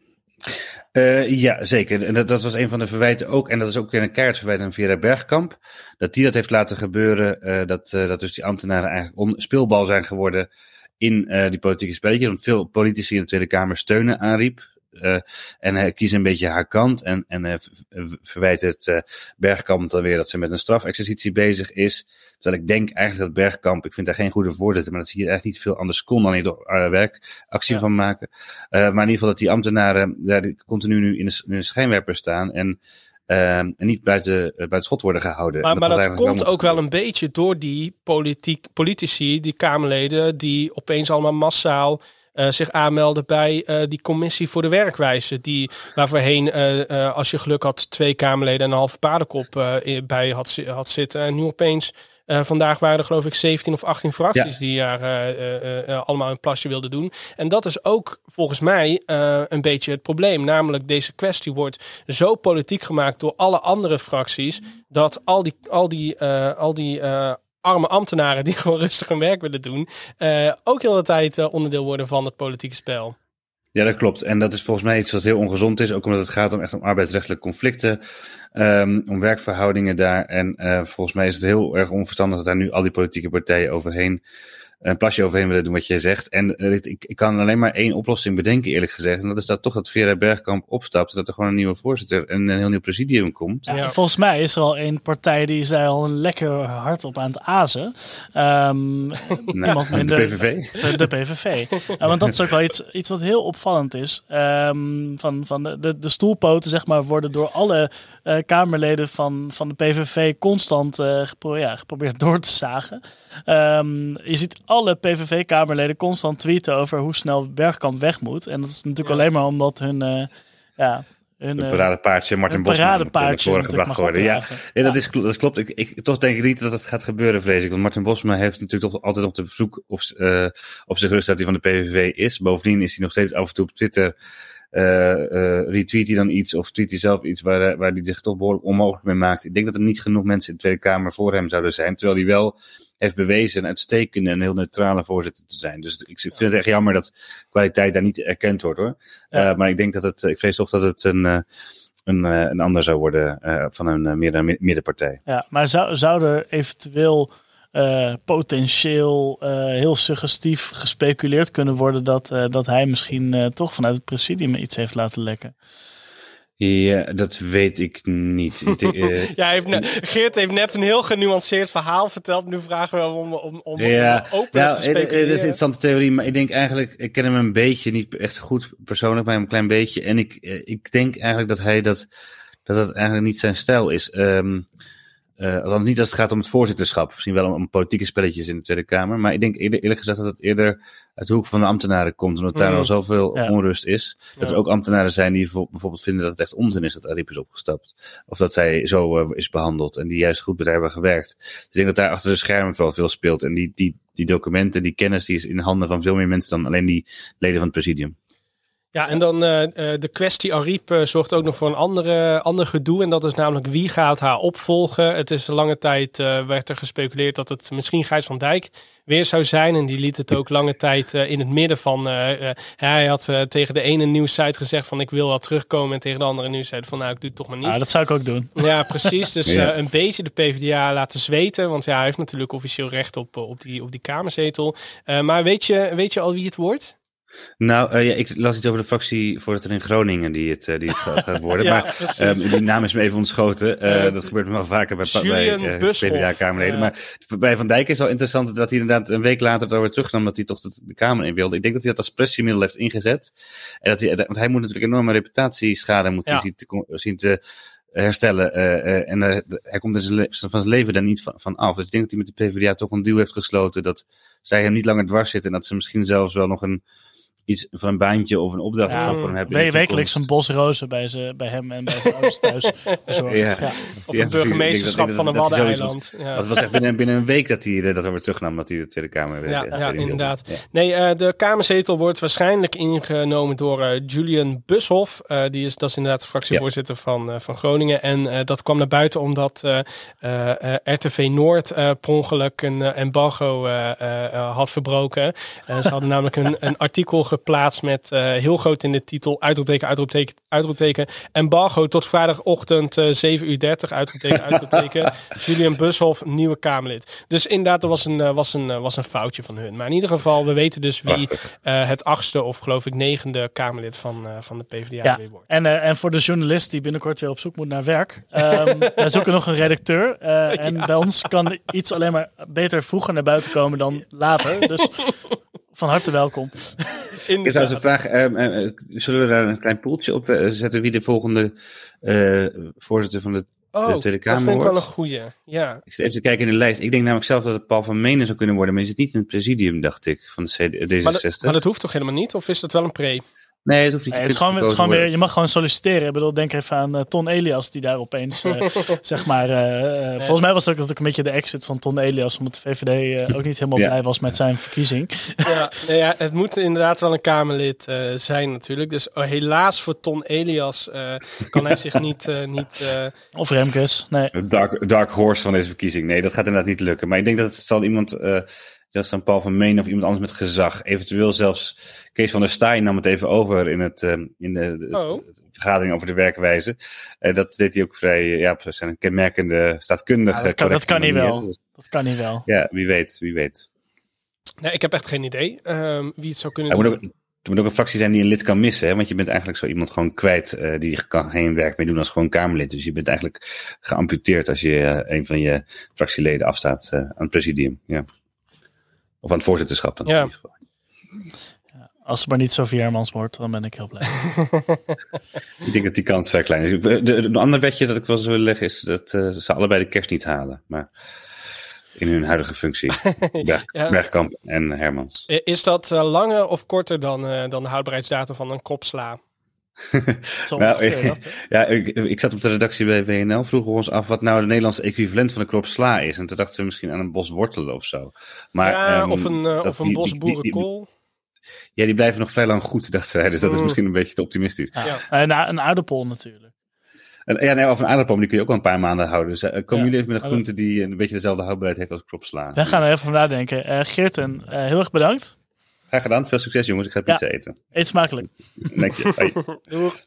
Eh, ja, zeker. En dat, dat was een van de verwijten ook. En dat is ook weer een keihard verwijt aan Vera Bergkamp. Dat die dat heeft laten gebeuren. eh, dat, eh, dat dus die ambtenaren eigenlijk on, speelbal zijn geworden in die politieke spelletjes. Want veel politici in de Tweede Kamer steunen aanriep. Eh, en hij kiest een beetje haar kant. En, en eh, v- verwijt het eh, Bergkamp dan weer dat ze met een strafexercitie bezig is. Terwijl ik denk eigenlijk dat Bergkamp, ik vind daar geen goede voorzitter, maar dat ze hier eigenlijk niet veel anders kon dan hier uh, werkactie Ja. van maken. Eh, maar in ieder geval dat die ambtenaren daar continu nu in de, in de schijnwerper staan en, eh, en niet buiten, eh, buiten schot worden gehouden. Maar, En maar dat komt wel ook wel een beetje door die politiek, politici, die Kamerleden, die opeens allemaal massaal eh, zich aanmelden bij eh, die commissie voor de werkwijze. Die, waar voorheen, eh, als je geluk had, twee Kamerleden en een halve paardenkop bij had, had zitten. En nu opeens, vandaag waren er geloof ik 17 of 18 fracties Ja. die daar allemaal een plasje wilden doen. En dat is ook volgens mij een beetje het probleem. Namelijk, deze kwestie wordt zo politiek gemaakt door alle andere fracties. Dat al die, al die, al die arme ambtenaren die gewoon rustig hun werk willen doen. eh, ook heel de tijd eh, onderdeel worden van het politieke spel. Ja, dat klopt. En dat is volgens mij iets wat heel ongezond is. Ook omdat het gaat om echt om arbeidsrechtelijke conflicten. Um, om werkverhoudingen daar. En uh, volgens mij is het heel erg onverstandig dat daar nu al die politieke partijen overheen een plasje overheen willen doen wat jij zegt. En uh, ik, ik kan alleen maar één oplossing bedenken, eerlijk gezegd. En dat is dat toch dat Vera Bergkamp opstapt. Dat er gewoon een nieuwe voorzitter en een heel nieuw presidium komt. Ja, ja. Volgens mij is er al één partij die is daar al een lekker hard op aan het azen. Um, nou, minder, de PVV. De, de PVV. ja, want dat is ook wel iets, iets wat heel opvallend is. Um, van, van de, de, de, stoelpoten, zeg maar, worden door alle uh, Kamerleden van, van de PVV constant uh, gepro ja, geprobeerd door te zagen. Um, je ziet alle PVV-kamerleden constant tweeten over hoe snel Bergkamp weg moet. En dat is natuurlijk alleen maar omdat hun... eh, ja, hun, Een eh, paradepaardje Martin Bosman paradepaardje gebracht worden. Ja, nee, dat, Ja. is, dat klopt. Ik, ik, toch denk ik niet dat het gaat gebeuren, vrees ik. Want Martin Bosma heeft natuurlijk toch altijd op de bezoek op, z- eh, op zich rust dat hij van de PVV is. Bovendien is hij nog steeds af en toe op Twitter. eh, retweet hij dan iets of tweet hij zelf iets waar, waar hij zich toch behoorlijk onmogelijk mee maakt. Ik denk dat er niet genoeg mensen in de Tweede Kamer voor hem zouden zijn. Terwijl hij wel heeft bewezen een uitstekende en heel neutrale voorzitter te zijn. Dus ik vind het echt jammer dat kwaliteit daar niet erkend wordt hoor. Ja. Eh, maar ik denk dat het, ik vrees toch dat het een, eh, een, eh, een ander zou worden van een eh, meer- mi- middenpartij. Ja, maar zou, zou er eventueel potentieel heel suggestief gespeculeerd kunnen worden dat, dat hij misschien toch vanuit het presidium iets heeft laten lekken? Ja, dat weet ik niet. Eh, Ja, heeft Geert heeft net een heel genuanceerd verhaal verteld. Nu vragen we hem om, om, om, ja, open nou, te eh, eh, dat is een interessante theorie, maar ik denk eigenlijk, ik ken hem een beetje, niet echt goed persoonlijk, maar een klein beetje. En ik, ik denk eigenlijk dat hij dat, dat dat eigenlijk niet zijn stijl is. Ehm eh, althans niet als het gaat om het voorzitterschap. Misschien wel om, om politieke spelletjes in de Tweede Kamer. Maar ik denk eerlijk gezegd dat het eerder uit de hoek van de ambtenaren komt. Omdat daar Mm. al zoveel Ja. onrust is. Dat Ja. er ook ambtenaren zijn die vo- bijvoorbeeld vinden dat het echt onzin is dat Ariep is opgestapt. Of dat zij zo eh, is behandeld. En die juist goed met haar hebben gewerkt. Dus ik denk dat daar achter de schermen wel veel speelt. En die, die, die documenten, die kennis, die is in handen van veel meer mensen dan alleen die leden van het presidium. Ja, en dan eh, eh, de kwestie Ariep eh, zorgt ook nog voor een andere, ander gedoe. En dat is namelijk wie gaat haar opvolgen. Het is een lange tijd, eh, werd er gespeculeerd dat het misschien Gijs van Dijk weer zou zijn. En die liet het ook lange tijd in het midden van... hij had tegen de ene nieuwssite gezegd van ik wil wel terugkomen. En tegen de andere nieuwssite van nou ik doe het toch maar niet. Ah, dat zou ik ook doen. Ja, precies. Dus Ja. eh, een beetje de PvdA laten zweten. Want ja, hij heeft natuurlijk officieel recht op, op, die, op die kamerzetel. Eh, maar weet je, weet je al wie het wordt? Nou, eh, ja, ik las iets over de fractievoorzitter in Groningen die het, eh, die het gaat worden. Ja, maar ehm, die naam is me even ontschoten. Eh, dat gebeurt me wel vaker bij, Julian PvdA-kamerleden. maar bij Van Dijk is wel interessant dat hij inderdaad een week later het weer terugnam dat hij toch de, de Kamer in wilde. Ik denk dat hij dat als pressiemiddel heeft ingezet. En dat hij, want hij moet natuurlijk enorme reputatieschade moet hij Ja. zien, te, zien te herstellen. en hij komt le- van zijn leven daar niet van, van af. Dus ik denk dat hij met de PvdA toch een deal heeft gesloten dat zij hem niet langer dwars zitten. En dat ze misschien zelfs wel nog een iets van een baantje of een opdracht of Ja, zo voor hem hebben. We- wekelijks een bos rozen bij, ze, bij hem en bij zijn ouders thuis bezorgd. Ja. Ja. Of Ja, een precies. burgemeesterschap van dat- een dat waddeneiland. Ja. Het was echt binnen, binnen een week dat hij eh, dat weer terugnam, dat hij de Tweede Kamer weer. Ja, eh, ja, wilde. inderdaad. Ja. Nee, eh, de Kamerzetel wordt waarschijnlijk ingenomen door eh, Julian Bushoff. Eh, die is, dat is inderdaad de fractievoorzitter van, eh, van Groningen. En eh, dat kwam naar buiten omdat eh, eh, eh, RTV Noord eh per ongeluk een embargo eh, eh, eh, had verbroken. Ze hadden namelijk een, een artikel geplaatst met eh, heel groot in de titel uitroepteken, uitroepteken, uitroepteken. Embargo tot vrijdagochtend eh 7 uur 30, uitroepteken, uitroepteken. Julian Bushoff, nieuwe Kamerlid. Dus inderdaad, er was een, eh, was, een, was een foutje van hun. Maar in ieder geval, we weten dus wie eh, het achtste of geloof ik negende Kamerlid van, eh, van de PvdA Ja, weer wordt. en, en voor de journalist die binnenkort weer op zoek moet naar werk. ehm wij zoeken nog een redacteur. eh, en bij ons kan iets alleen maar beter vroeger naar buiten komen dan later. Dus van harte welkom. Ik trouwens een vraag. ehm, eh, eh, zullen we daar een klein poeltje op eh, zetten wie de volgende eh, voorzitter van de Oh, de Tweede dat Kamer vind ik wel een wordt? goeie. Ja. Ik zit even te kijken in de lijst. Ik denk namelijk zelf dat het Paul van Menen zou kunnen worden, maar is het niet in het presidium, dacht ik, van de CD, D66. Maar, dat, maar dat hoeft toch helemaal niet? Of is dat wel een pre? Nee, het hoeft niet. Nee, het is gewoon, het is gewoon weer, je mag gewoon solliciteren. Ik bedoel, denk even aan eh, Ton Elias, die daar opeens, eh, zeg maar... eh, Volgens mij was het ook een beetje de exit van Ton Elias, omdat de VVD eh, ook niet helemaal Ja. blij was met zijn verkiezing. Ja, nee, ja, het moet inderdaad wel een Kamerlid eh, zijn natuurlijk. Dus oh, helaas voor Ton Elias eh, kan hij zich niet... eh, niet eh, Of Remkes, nee. Het dark, dark horse van deze verkiezing. Nee, dat gaat inderdaad niet lukken. Maar ik denk dat het zal iemand, eh zelfs dan Paul van Meen of iemand anders met gezag. Eventueel zelfs Kees van der Staaij nam het even over in, het, eh, in de, de- Oh. de vergadering over de werkwijze. Eh, dat deed hij ook vrij, eh, ja, op zijn kenmerkende staatkundige Ja, dat kan- dat kan hij manier. wel. Dus, Dat kan niet wel. ja, wie weet, wie weet. nee, ik heb echt geen idee ehm, wie het zou kunnen Er moet, doen. ook, er moet ook een fractie zijn die een lid kan missen. Hè? Want je bent eigenlijk zo iemand gewoon kwijt. eh, die kan geen werk meer doen als gewoon Kamerlid. Dus je bent eigenlijk geamputeerd als je een van je fractieleden afstaat aan het presidium. Ja. Of aan het voorzitterschap. dan Ja. in ieder geval. Als het maar niet Sofie Hermans wordt, dan ben ik heel blij. Ik denk dat die kans vrij klein is. De, de, een ander bedje dat ik wel zou willen leggen is dat eh, ze allebei de kerst niet halen. Maar in hun huidige functie. Berg, Ja. Bergkamp en Hermans. Is dat eh, langer of korter dan, eh, dan de houdbaarheidsdatum van een kop sla? Zo Nou, ik, dat, ja, ik, ik zat op de redactie bij WNL, vroegen we ons af wat nou de Nederlandse equivalent van een krop sla is. En toen dachten we misschien aan een bos wortelen of zo. Maar, ja, ehm, of een, eh, dat of een bos boerenkool. Ja, die blijven nog vrij lang goed, dachten wij. Dus dat is Mm. misschien een beetje te optimistisch. Ja. Ja. En een, een aardappel natuurlijk. En, ja, nee, of een aardappel, die kun je ook wel een paar maanden houden. Dus eh, komen Ja. jullie even met een groente die een beetje dezelfde houdbaarheid heeft als kropsla? Daar gaan we even van nadenken. Eh Geerten, eh, heel erg bedankt. Graag gedaan. Veel succes jongens. Ik ga pizza eten. Eet smakelijk. Dank je. Hoi.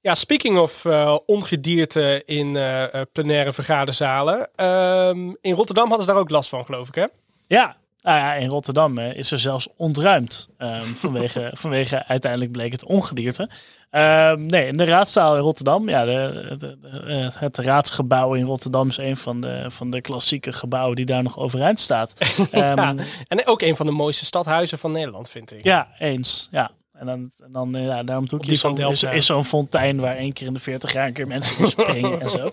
Ja, speaking of eh, ongedierte in eh, eh, plenaire vergaderzalen. ehm, in Rotterdam hadden ze daar ook last van, geloof ik, hè? Ja, nou ja, in Rotterdam eh, is er zelfs ontruimd. ehm, vanwege, vanwege uiteindelijk bleek het ongedierte. Ehm, nee, in de raadzaal in Rotterdam. Ja, de, de- de- het, raadsgebouw in Rotterdam is een van de, van de klassieke gebouwen die daar nog overeind staat. Ehm. En ook een van de mooiste stadhuizen van Nederland, vind ik. Ja, eens. Ja. En dan, en dan ja, daarom doe ik die van Delft, is, is zo'n fontein waar één keer in de 40 jaar een keer mensen in springen en zo.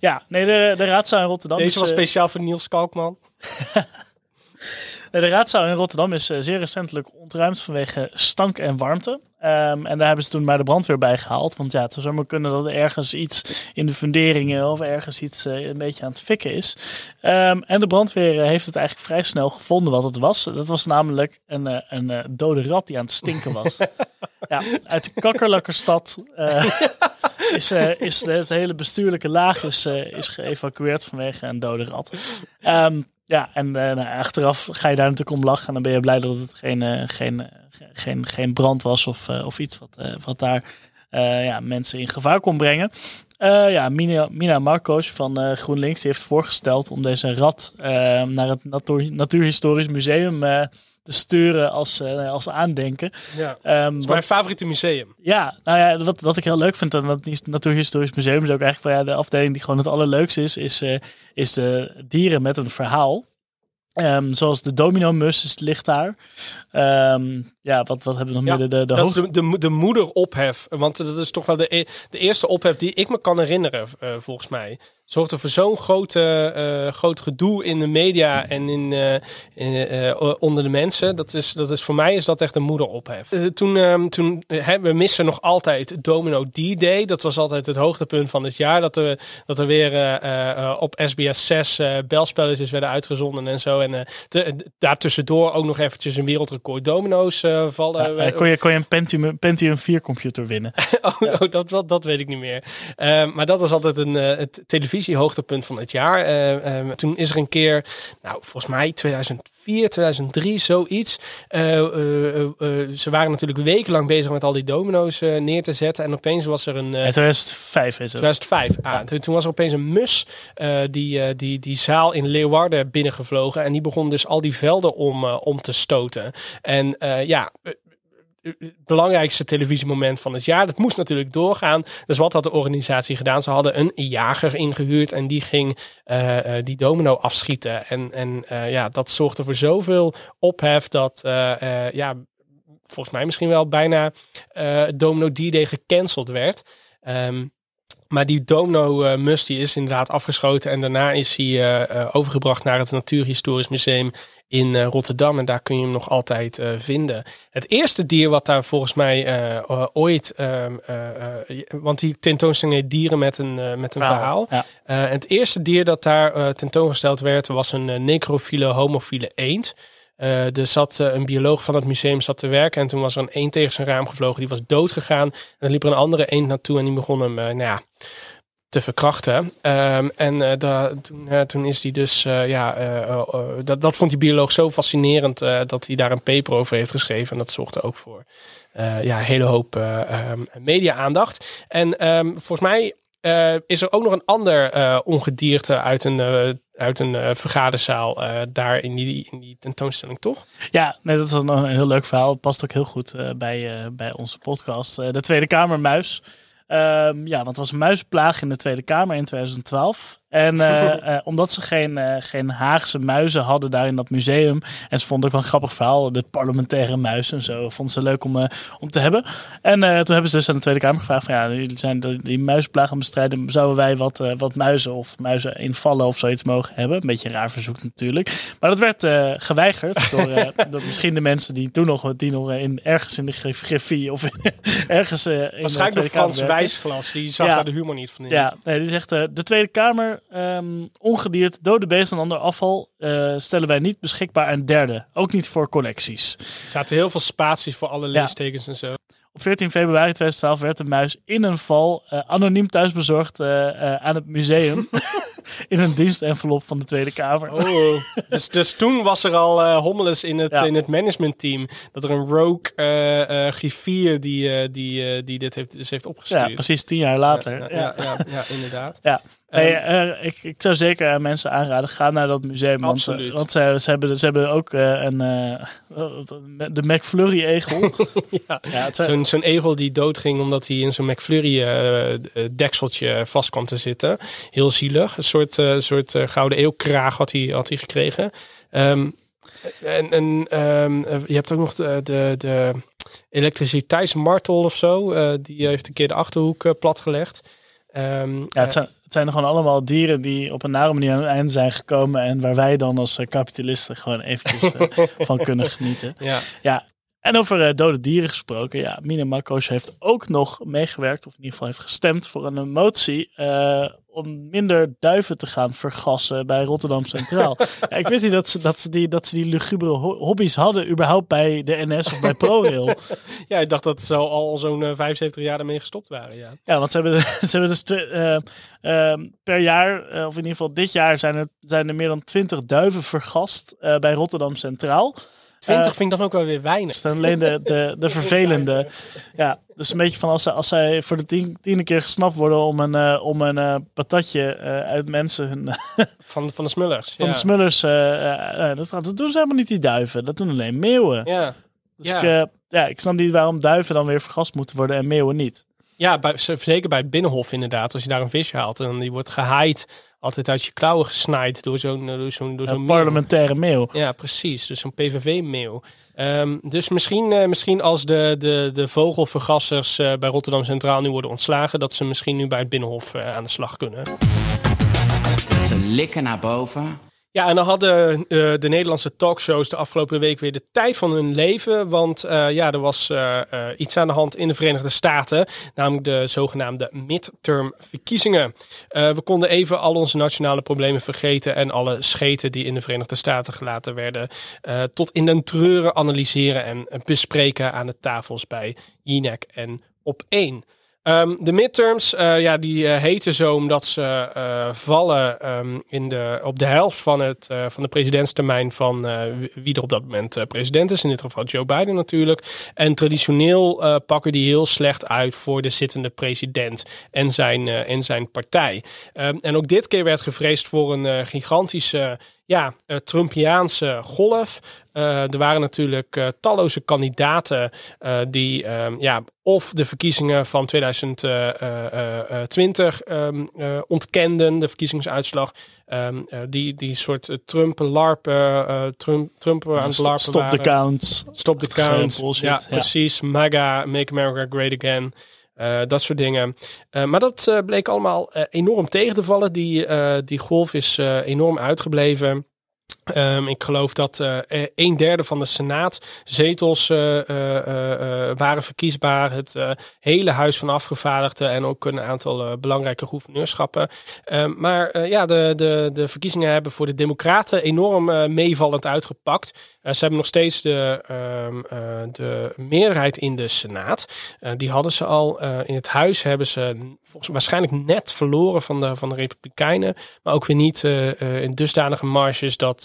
Ja, nee, de, de raadzaal in Rotterdam Deze is, was eh, speciaal voor Niels Kalkman. De raadzaal in Rotterdam is eh, zeer recentelijk ontruimd vanwege stank en warmte. Ehm, en daar hebben ze toen maar de brandweer bij gehaald. Want ja, het zou zomaar kunnen dat er ergens iets in de funderingen of ergens iets eh, een beetje aan het fikken is. Ehm, en de brandweer eh, heeft het eigenlijk vrij snel gevonden wat het was. Dat was namelijk een, een dode rat die aan het stinken was. ja, uit de kakkerlakkerstad is, is de, het hele bestuurlijke laag is, is geëvacueerd vanwege een dode rat. Ehm, ja, en eh, nou, achteraf ga je daar natuurlijk om lachen. En dan ben je blij dat het geen, eh, geen, eh, ge- geen, geen brand was of, of iets wat, wat daar ja, mensen in gevaar kon brengen. Ja, Mina, Mina Marcos van GroenLinks heeft voorgesteld om deze rat naar het Natuur, Natuurhistorisch Museum te sturen als, eh, als aandenken. Ja. Dat is mijn favoriete museum. ja, nou ja, wat, wat ik heel leuk vind aan het Natuurhistorisch Museum is ook eigenlijk van, ja, de afdeling die gewoon het allerleukste is, is, eh, is de dieren met een verhaal. Ehm, zoals de domino-mus ligt daar. Ehm, ja, wat, wat hebben we nog Ja, meer? De, de, de dat is de, de, mo- de moederophef. Want dat is toch wel de, e- de eerste ophef die ik me kan herinneren, eh, volgens mij. Zorgde voor zo'n grote, eh, groot gedoe in de media en in, eh, in, eh, onder de mensen. Dat is, dat is, voor mij is dat echt een moederophef. Eh, toen, ehm, toen hè, we missen nog altijd Domino D-Day. Dat was altijd het hoogtepunt van het jaar. Dat er, dat er weer op SBS 6 eh, belspelletjes werden uitgezonden en zo. En te- daartussendoor ook nog eventjes een wereldrecord domino's vallen. Ja, kon, je, kon je een Pentium, Pentium 4 computer winnen. Oh, oh, dat, dat, dat weet ik niet meer. Eh, maar dat was altijd een, het televisiehoogtepunt van het jaar. Eh, eh, toen is er een keer, nou volgens mij 2004, 2003, zoiets. Eh, eh, ze waren natuurlijk wekenlang bezig met al die domino's neer te zetten. En opeens was er een... In 2005 is het. 2005. Ah, toen, toen was er opeens een mus die, die die zaal in Leeuwarden binnengevlogen. En die begon dus al die velden om, om te stoten. En ja, belangrijkste televisiemoment van het jaar. Dat moest natuurlijk doorgaan. Dus wat had de organisatie gedaan? Ze hadden een jager ingehuurd en die ging eh, eh, die domino afschieten. En, en eh, ja, dat zorgde voor zoveel ophef dat ja, volgens mij misschien wel bijna Domino D-Day gecanceld werd. Ehm, maar die domino-mus die is inderdaad afgeschoten. En daarna is hij eh, eh, overgebracht naar het Natuurhistorisch Museum in Rotterdam. En daar kun je hem nog altijd vinden. Het eerste dier wat daar volgens mij ooit... ehm, eh, eh, want die tentoonstelling heet Dieren met een, met een verhaal. Ja. En het eerste dier dat daar tentoongesteld werd... was een necrofiele homofiele eend. Eh, er zat eh, een bioloog van het museum zat te werken. En toen was er een eend tegen zijn raam gevlogen. Die was dood gegaan. En dan liep er een andere eend naartoe. En die begon hem eh, nou ja, te verkrachten. Ehm, en da- toen, toen is hij dus, ja, eh, eh, dat, dat vond die bioloog zo fascinerend dat hij daar een paper over heeft geschreven. En dat zorgde ook voor ja, een hele hoop eh, ehm, media-aandacht. En ehm, volgens mij eh, is er ook nog een ander eh, ongedierte uit een, eh, uit een vergaderzaal daar in die, in die tentoonstelling, toch? Ja, nee, dat is een heel leuk verhaal. Het past ook heel goed bij, bij onze podcast. De Tweede Kamer muis. Ehm, ja, want er was een muisplaag in de Tweede Kamer in 2012. En eh, eh, omdat ze geen, eh, geen Haagse muizen hadden daar in dat museum. En ze vonden ook wel een grappig verhaal. De parlementaire muis en zo. Vonden ze leuk om, om te hebben. En toen hebben ze dus aan de Tweede Kamer gevraagd. Van, ja, jullie zijn de, die muisplaag aan het bestrijden. Zouden wij wat, wat muizen of muizen invallen of zoiets mogen hebben? Een beetje een raar verzoek natuurlijk. Maar dat werd geweigerd door, door misschien de mensen die toen nog, die nog in, ergens in de griffie of ergens in de Waarschijnlijk Tweede Kamer Frans. Wijsglas. Die zag Ja. daar de humor niet van in. Ja, nee, die zegt de Tweede Kamer, ehm, ongedierd, dode beesten en ander afval eh, stellen wij niet beschikbaar aan derden. Ook niet voor collecties. Er zaten heel veel spaties voor alle Ja. leestekens en zo. Op 14 februari 2012 werd de muis in een val eh, anoniem thuisbezorgd eh, eh, aan het museum. in een dienstenvelop van de Tweede Kamer. Oh, dus, dus toen was er al hommeles in het, Ja. in het managementteam. Dat er een rogue griffier die, die, die dit heeft, dus heeft opgestuurd. ja, precies tien jaar later. Ja, ja, ja, inderdaad. Ja. Nee, eh, ik, ik zou zeker aan mensen aanraden, ga naar dat museum. Want, eh, Absoluut. want ze, ze, hebben, ze hebben ook eh, een, eh, de McFlurry-egel. Ja. zijn- Zo'n zo'n egel die doodging omdat hij in zo'n McFlurry eh, eh, dekseltje vast kwam te zitten. Heel zielig. Een soort, eh, soort eh, gouden eeuwkraag had hij, had hij gekregen. Ehm, en en ehm, eh, je hebt ook nog de, de, de elektriciteitsmartel of zo. eh, die heeft een keer de achterhoek eh, platgelegd. Ehm, Ja, het zijn, het zijn gewoon allemaal dieren die op een nare manier aan het einde zijn gekomen. En waar wij dan als eh, kapitalisten gewoon eventjes eh, van kunnen genieten. ja. Ja, en over eh, dode dieren gesproken. Ja, Mina Marcos heeft ook nog meegewerkt, of in ieder geval heeft gestemd voor een motie. eh, om minder duiven te gaan vergassen bij Rotterdam Centraal. ja, ik wist niet dat ze, dat ze, die, dat ze die lugubere ho- hobby's hadden, überhaupt bij de NS of bij ProRail. ja, ik dacht dat ze al zo'n eh, 75 jaar ermee gestopt waren. Ja. Ja, want ze hebben, ze hebben dus eh, ehm, per jaar, eh, of in ieder geval dit jaar, zijn er, zijn er meer dan 20 duiven vergast eh, bij Rotterdam Centraal. 20 Eh, vind ik dan ook wel weer weinig. dan alleen de, de, de vervelende. Ja, dus een beetje van als zij, als zij voor de tien, tiende keer gesnapt worden om een, eh, om een eh, patatje uit mensen hun, Van, van de smullers. van ja. de smullers. dat, dat doen ze helemaal niet, die duiven. Dat doen alleen meeuwen. Ja. Dus ja. Ik, ja, ik snap niet waarom duiven dan weer vergast moeten worden en meeuwen niet. Ja, bij, zeker bij het Binnenhof inderdaad. Als je daar een visje haalt en die wordt gehaaid, altijd uit je klauwen gesnaaid door zo'n door zo'n door zo'n parlementaire meeuw. Ja, precies. Dus zo'n PVV-meeuw. Ehm, dus misschien, eh, misschien als de, de, de vogelvergassers eh, bij Rotterdam Centraal nu worden ontslagen, dat ze misschien nu bij het Binnenhof eh, aan de slag kunnen. Ze likken naar boven. Ja, en dan hadden eh, de Nederlandse talkshows de afgelopen week weer de tijd van hun leven. Want eh, ja, er was eh, iets aan de hand in de Verenigde Staten. Namelijk de zogenaamde midterm verkiezingen. Eh, we konden even al onze nationale problemen vergeten. En alle scheten die in de Verenigde Staten gelaten werden. tot in den treuren analyseren en bespreken aan de tafels bij Jinek en op één. Ehm, de midterms, eh, ja, die eh, heten zo omdat ze eh, vallen ehm, in de, op de helft van, het, van de presidentstermijn van wie- er op dat moment president is. In dit geval Joe Biden natuurlijk. En traditioneel pakken die heel slecht uit voor de zittende president en zijn, en zijn partij. Ehm, en ook dit keer werd gevreesd voor een gigantische ja, Trumpiaanse golf. Eh, er waren natuurlijk eh, talloze kandidaten eh, die ehm, ja, of de verkiezingen van 2020 ehm, eh, ontkenden, de verkiezingsuitslag. Ehm, eh, die, die soort Trump-larpen, eh, Trump, Trump aan het Stop, larpen stop the counts. Stop the count. bullshit, Ja, ja. precies. MAGA, Make America Great Again. Dat soort dingen. Maar dat bleek allemaal enorm tegen te vallen. Die, die golf is enorm uitgebleven. Ehm, ik geloof dat eh, eh, een derde van de senaatzetels eh, eh, waren verkiesbaar. Het hele huis van afgevaardigden en ook een aantal belangrijke gouverneurschappen. Ehm, maar ja, de, de, de verkiezingen hebben voor de Democraten enorm meevallend uitgepakt. Eh, ze hebben nog steeds de, eh, de meerderheid in de Senaat. Eh, die hadden ze al. In het huis hebben ze volgens waarschijnlijk net verloren van de, van de Republikeinen. Maar ook weer niet in dusdanige marges dat,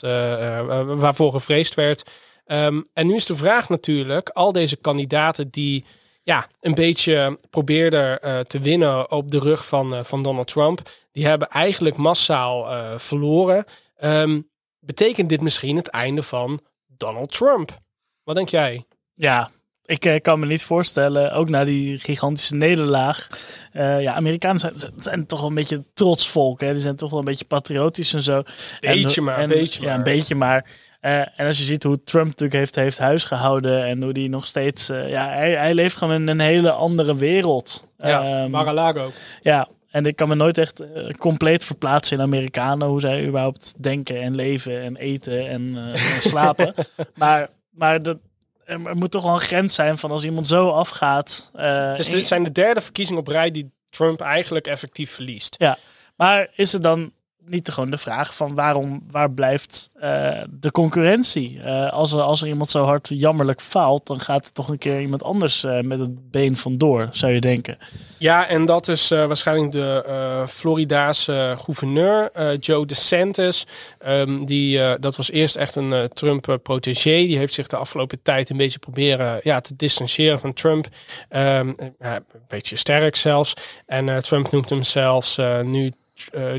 waarvoor gevreesd werd. Ehm, en nu is de vraag natuurlijk, al deze kandidaten die ja, een beetje probeerden te winnen op de rug van, van Donald Trump, die hebben eigenlijk massaal verloren. Ehm, betekent dit misschien het einde van Donald Trump? Wat denk jij? Ja, ik eh, kan me niet voorstellen, ook na die gigantische nederlaag. eh, ja, Amerikanen zijn, zijn toch wel een beetje trots volk. Hè? Die zijn toch wel een beetje patriotisch en zo. Beetje en, maar, en- beetje ja, maar. een beetje maar. Eh, en als je ziet hoe Trump natuurlijk heeft, heeft huisgehouden en hoe die nog steeds... eh, ja, hij, hij leeft gewoon in een hele andere wereld. Ja, Ehm, Mar-a-Lago. ja, en ik kan me nooit echt eh, compleet verplaatsen in Amerikanen. Hoe zij überhaupt denken en leven en eten en, eh, en slapen. maar maar dat, er moet toch wel een grens zijn van als iemand zo afgaat. eh, Dus dit zijn de derde verkiezingen op rij die Trump eigenlijk effectief verliest. Ja, maar is er dan niet gewoon de vraag van waarom, waar blijft eh, de concurrentie? Eh, als, er, als er iemand zo hard jammerlijk faalt, dan gaat er toch een keer iemand anders eh, met het been vandoor, zou je denken. Ja, en dat is waarschijnlijk de Floridaanse gouverneur, Joe DeSantis. Ehm, die, dat was eerst echt een Trump-protégé. Die heeft zich de afgelopen tijd een beetje proberen ja, te distancieren van Trump. Ehm, een beetje sterk zelfs. En Trump noemt hem zelfs nu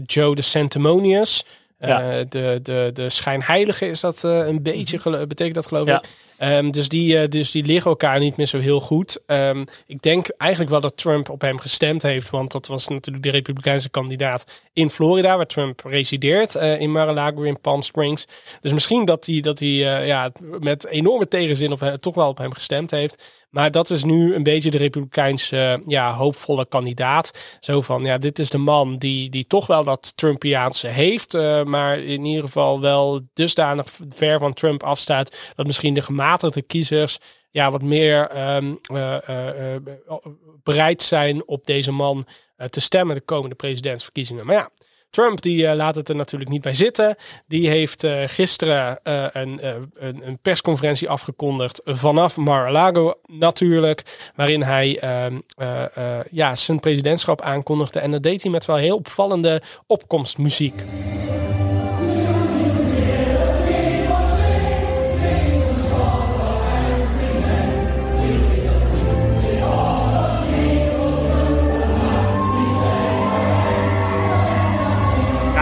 Joe de Sanctimonious. Ja. Eh, de, de, de schijnheilige is dat eh, een beetje, betekent dat geloof ik. Ehm, dus, die, eh, dus die liggen elkaar niet meer zo heel goed. Ehm, ik denk eigenlijk wel dat Trump op hem gestemd heeft. Want dat was natuurlijk de Republikeinse kandidaat in Florida, waar Trump resideert. eh, in Mar-a-Lago, in Palm Springs. Dus misschien dat hij, dat hij eh, ja, met enorme tegenzin op hem, toch wel op hem gestemd heeft. Maar dat is nu een beetje de Republikeinse ja, hoopvolle kandidaat. Zo van, ja, dit is de man die, die toch wel dat Trumpiaanse heeft. maar in ieder geval wel dusdanig ver van Trump afstaat. Dat misschien de gematigde kiezers ja, wat meer ehm, eh, eh, eh, bereid zijn op deze man te stemmen de komende presidentsverkiezingen. Maar ja, Trump die laat het er natuurlijk niet bij zitten. Die heeft gisteren een, een, een persconferentie afgekondigd vanaf Mar-a-Lago natuurlijk. Waarin hij ehm, eh, eh, ja, zijn presidentschap aankondigde. En dat deed hij met wel heel opvallende opkomstmuziek.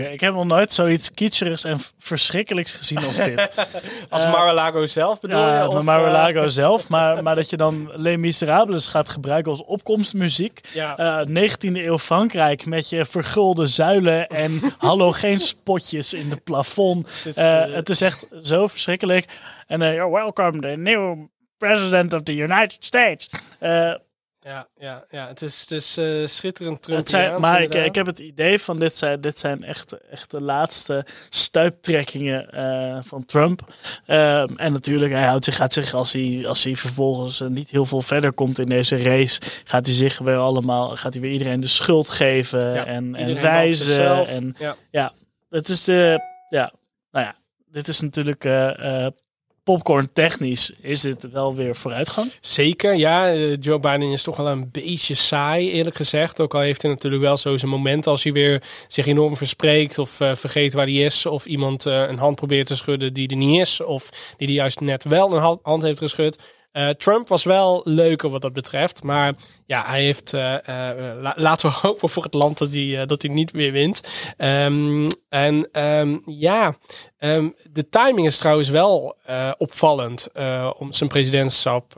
Oké, ik heb nog nooit zoiets kitscherigs en verschrikkelijks gezien als dit. Als Mar-a-Lago zelf bedoel Ja, je? Maar Mar-a-Lago eh, zelf. Maar, maar dat je dan Les Miserables gaat gebruiken als opkomstmuziek. Ja. Eh, 19e eeuw Frankrijk met je vergulde zuilen en halogeenspotjes in de plafond. Het is, het is echt zo verschrikkelijk. En eh, you're welcome, the new president of the United States. Ja, ja, ja, het is, is eh, schitterend Trumpiaans maar ik, ik heb het idee van dit zijn, dit zijn echt, echt de laatste stuiptrekkingen eh, van Trump. Ehm, en natuurlijk, hij houdt zich, gaat zich als hij, als hij vervolgens eh, niet heel veel verder komt in deze race, gaat hij zich weer allemaal, gaat hij weer iedereen de schuld geven Ja, en, en wijzen. En Ja. ja, het is de, ja, nou ja, dit is natuurlijk popcorn technisch is dit wel weer vooruitgang. Zeker, ja. eh, Joe Biden is toch wel een beetje saai, eerlijk gezegd. Ook al heeft hij natuurlijk wel zo zijn moment als hij weer zich enorm verspreekt of eh, vergeet waar hij is. Of iemand eh, een hand probeert te schudden die er niet is. Of die er juist net wel een hand heeft geschud. Eh, Trump was wel leuker wat dat betreft. Maar ja, hij heeft. eh, eh, la- laten we hopen voor het land dat hij, dat hij niet weer wint. Ehm, en ehm, ja, ehm, de timing is trouwens wel opvallend om zijn presidentschap,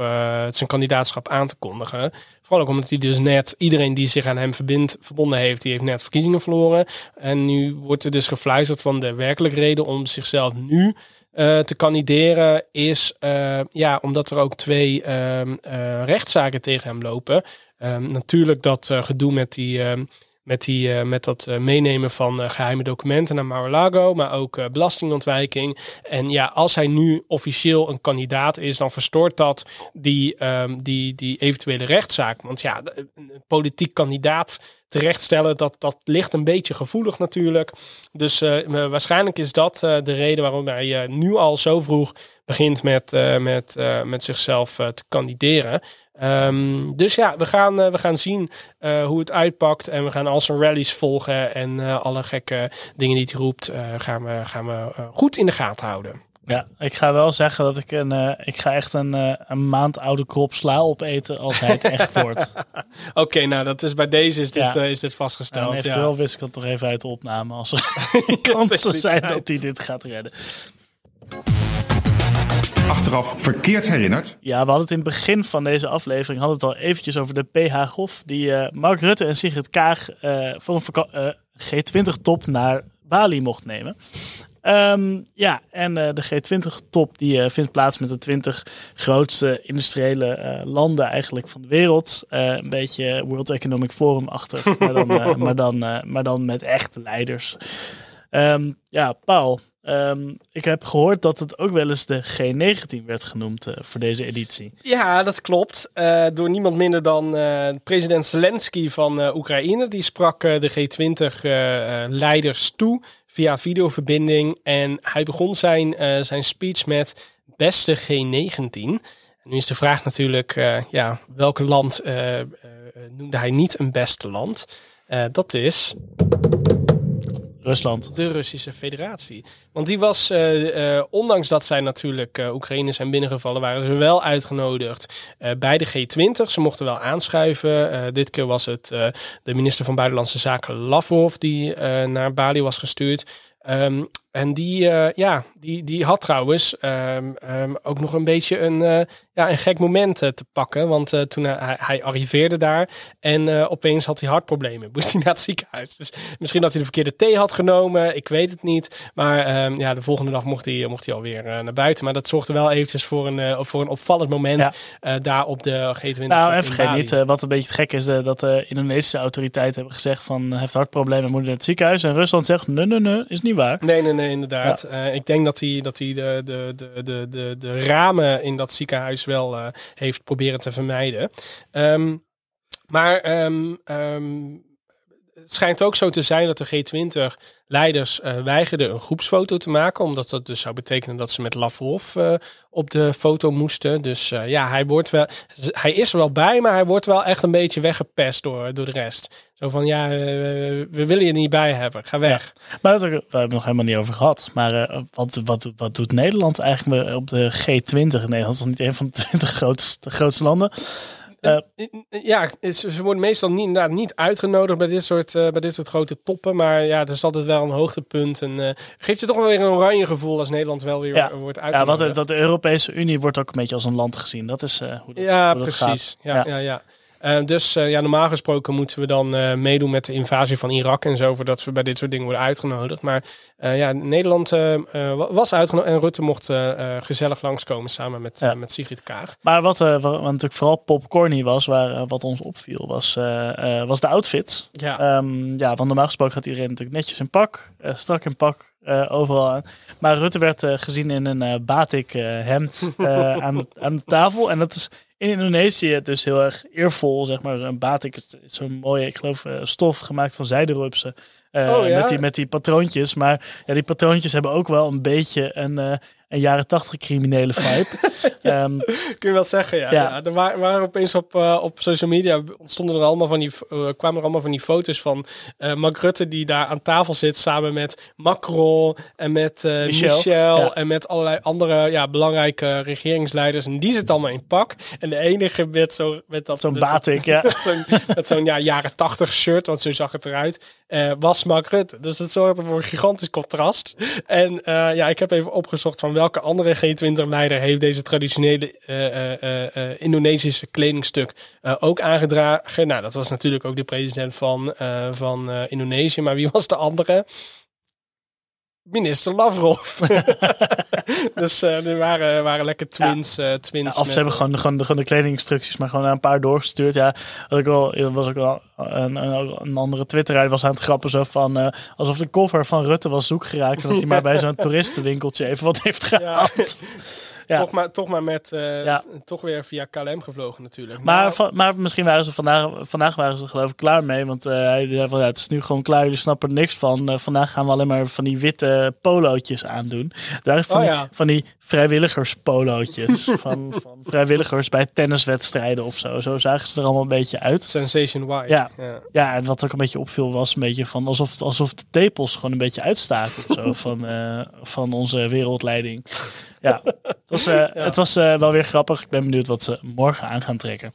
zijn kandidaatschap aan te kondigen. Vooral ook omdat hij dus net iedereen die zich aan hem verbindt, verbonden heeft, die heeft net verkiezingen verloren. En nu wordt er dus gefluisterd van de werkelijke reden om zichzelf nu eh, te kandideren is eh, ja, omdat er ook twee ehm, eh, rechtszaken tegen hem lopen. Ehm, natuurlijk dat gedoe met die. ehm, met, die, eh, met dat eh, meenemen van eh, geheime documenten naar Mar-a-Lago, maar ook belastingontwijking. En ja, als hij nu officieel een kandidaat is, dan verstoort dat die, ehm, die, die eventuele rechtszaak. Want ja, een politiek kandidaat terechtstellen, dat, dat ligt een beetje gevoelig natuurlijk. Dus waarschijnlijk is dat de reden waarom hij nu al zo vroeg begint met, met, met zichzelf te kandideren. Ehm, dus ja, we gaan, eh, we gaan zien eh, hoe het uitpakt. En we gaan al zijn rallies volgen. En eh, alle gekke dingen die hij roept, gaan we, gaan we goed in de gaten houden. Ja, ik ga wel zeggen dat ik een, ik ga echt een, een maand oude krop sla opeten als hij het echt wordt. Oké, nou dat is bij deze is dit, Ja. is dit En vastgesteld. eventueel ja. wist ik dat toch even uit de opname als er kansen zijn dat hij dit gaat redden. Achteraf verkeerd herinnerd. Ja, we hadden het in het begin van deze aflevering hadden het al eventjes over de PH Gof. Die eh, Mark Rutte en Sigrid Kaag eh, voor een eh, G20-top naar Bali mocht nemen. Ehm, ja, en de G20-top die vindt plaats met de 20 grootste industriële landen eigenlijk van de wereld. Een beetje World Economic Forum achter, maar dan, maar dan, maar dan met echte leiders. Ehm, ja, Paul, ehm, ik heb gehoord dat het ook wel eens de G19 werd genoemd eh, voor deze editie. Ja, dat klopt. Eh, door niemand minder dan eh, president Zelensky van Oekraïne. Die sprak de G20-leiders toe via videoverbinding. En hij begon zijn, zijn speech met beste G19. En nu is de vraag natuurlijk, ja, welk land noemde hij niet een beste land? Dat is Rusland. de Russische Federatie. Want die was, eh, eh, ondanks dat zij natuurlijk eh, Oekraïne zijn binnengevallen, waren ze wel uitgenodigd bij de G20. Ze mochten wel aanschuiven. Dit keer was het de minister van Buitenlandse Zaken Lavrov die naar Bali was gestuurd. Ehm, en die, eh, ja, die, die had trouwens ehm, ehm, ook nog een beetje een, eh, ja, een gek moment eh, te pakken. Want toen hij, hij arriveerde daar en opeens had hij hartproblemen. Moest hij naar het ziekenhuis. Dus misschien dat hij de verkeerde thee had genomen. Ik weet het niet. Maar ehm, ja, de volgende dag mocht hij, mocht hij alweer naar buiten. Maar dat zorgde wel eventjes voor een, voor een opvallend moment Ja. daar op de G20. Nou, in en vergeet niet, wat een beetje het gek is, dat de Indonesische autoriteiten hebben gezegd van heeft hartproblemen, moet naar het ziekenhuis. En Rusland zegt, nee, nee, nee, is niet waar. Nee, nee, nee, inderdaad. Eh, ik denk dat hij, dat hij de, de, de, de, de, de ramen in dat ziekenhuis wel eh, heeft proberen te vermijden. Ehm, maar ehm, ehm, het schijnt ook zo te zijn dat de G20-leiders weigerden een groepsfoto te maken. Omdat dat dus zou betekenen dat ze met Lavrov eh, op de foto moesten. Dus eh, ja, hij, wordt wel, hij is er wel bij, maar hij wordt wel echt een beetje weggepest door, door de rest. Zo van, ja, eh, we willen je niet bij hebben. Ga weg. Maar dat, we hebben het nog helemaal niet over gehad. Maar eh, wat, wat, wat doet Nederland eigenlijk op de G20? Nederland is niet een van de 20 grootste, grootste landen. Eh, Ja, is- ze worden meestal niet, inderdaad niet uitgenodigd bij dit, soort, eh, bij dit soort grote toppen. Maar ja, het is altijd wel een hoogtepunt. En eh, geeft je toch wel weer een oranje gevoel als Nederland wel weer ja, wordt ja uitgenodigd. wat, dat de Europese Unie wordt ook een beetje als een land gezien. Dat is eh, hoe dat, Ja, hoe dat precies. gaat. Ja, ja. Ja, Eh, dus eh, ja, normaal gesproken moeten we dan eh, meedoen met de invasie van Irak en zo, voordat we bij dit soort dingen worden uitgenodigd. Maar ja, Nederland wa- was uitgenodigd en Rutte mocht gezellig langskomen samen met, met Sigrid Kaag. Maar wat, wat natuurlijk vooral popcorny was, waar, wat ons opviel, was, was de outfit. Ja. Ehm, ja, want normaal gesproken gaat iedereen natuurlijk netjes in pak, strak in pak, overal aan. Maar Rutte werd gezien in een eh, batik hemd aan, de, aan de tafel. En dat is in Indonesië dus heel erg eervol, zeg maar. Een batik is, zo'n mooie, ik geloof, eh, stof gemaakt van zijderupsen. Oh, ja? met, die, met die patroontjes. Maar ja, die patroontjes hebben ook wel een beetje een, eh, een jaren tachtig criminele vibe. Ehm, Kun je wel zeggen, ja. Ja. ja. er waren, waren opeens op, eh, op social media ontstonden er allemaal van die, eh, kwamen er allemaal van die foto's van eh Mark Rutte die daar aan tafel zit samen met Macron en met Michel. Michel, Ja. en met allerlei andere ja, belangrijke regeringsleiders. En die zit allemaal in pak. En de enige met, zo, met dat Zo'n dat- batik, ja. met zo'n ja, jaren tachtig shirt, want zo zag het eruit, was Mark Rutte. Dus het zorgde voor een gigantisch contrast. En ja, ik heb even opgezocht van welke andere G20-leider heeft deze traditionele eh, eh, eh, Indonesische kledingstuk ook aangedragen. Nou, dat was natuurlijk ook de president van, van Indonesië. Maar wie was de andere? Minister Lavrov. dus eh er waren, waren lekker twins. eh, twins Ja, of ze hebben gewoon, de- gewoon, de, gewoon de kledinginstructies, maar gewoon een paar doorgestuurd. Ja, wat ik was ook wel een, een, andere twitteraar was aan het grappen zo van eh, alsof de koffer van Rutte was zoek geraakt en dat hij maar bij zo'n toeristenwinkeltje even wat heeft gehaald. Ja. Toch, maar, toch maar met, eh, Ja. toch weer via KLM gevlogen natuurlijk. Maar, van- maar misschien waren ze vandaag, vandaag waren ze geloof ik klaar mee. Want eh, hij zei van ja, het is nu gewoon klaar, jullie snappen er niks van. Eh, vandaag gaan we alleen maar van die witte polootjes aandoen. Daar van, Oh, die, ja. van die vrijwilligerspolootjes. van, van vrijwilligers bij tenniswedstrijden of zo. Zo zagen ze er allemaal een beetje uit. Sensation White. Ja. ja. Ja, en wat ook een beetje opviel was een beetje van alsof, alsof de tepels gewoon een beetje uitstaken of zo van, van onze wereldleiding. Ja, het was, eh, het was eh, wel weer grappig. Ik ben benieuwd wat ze morgen aan gaan trekken.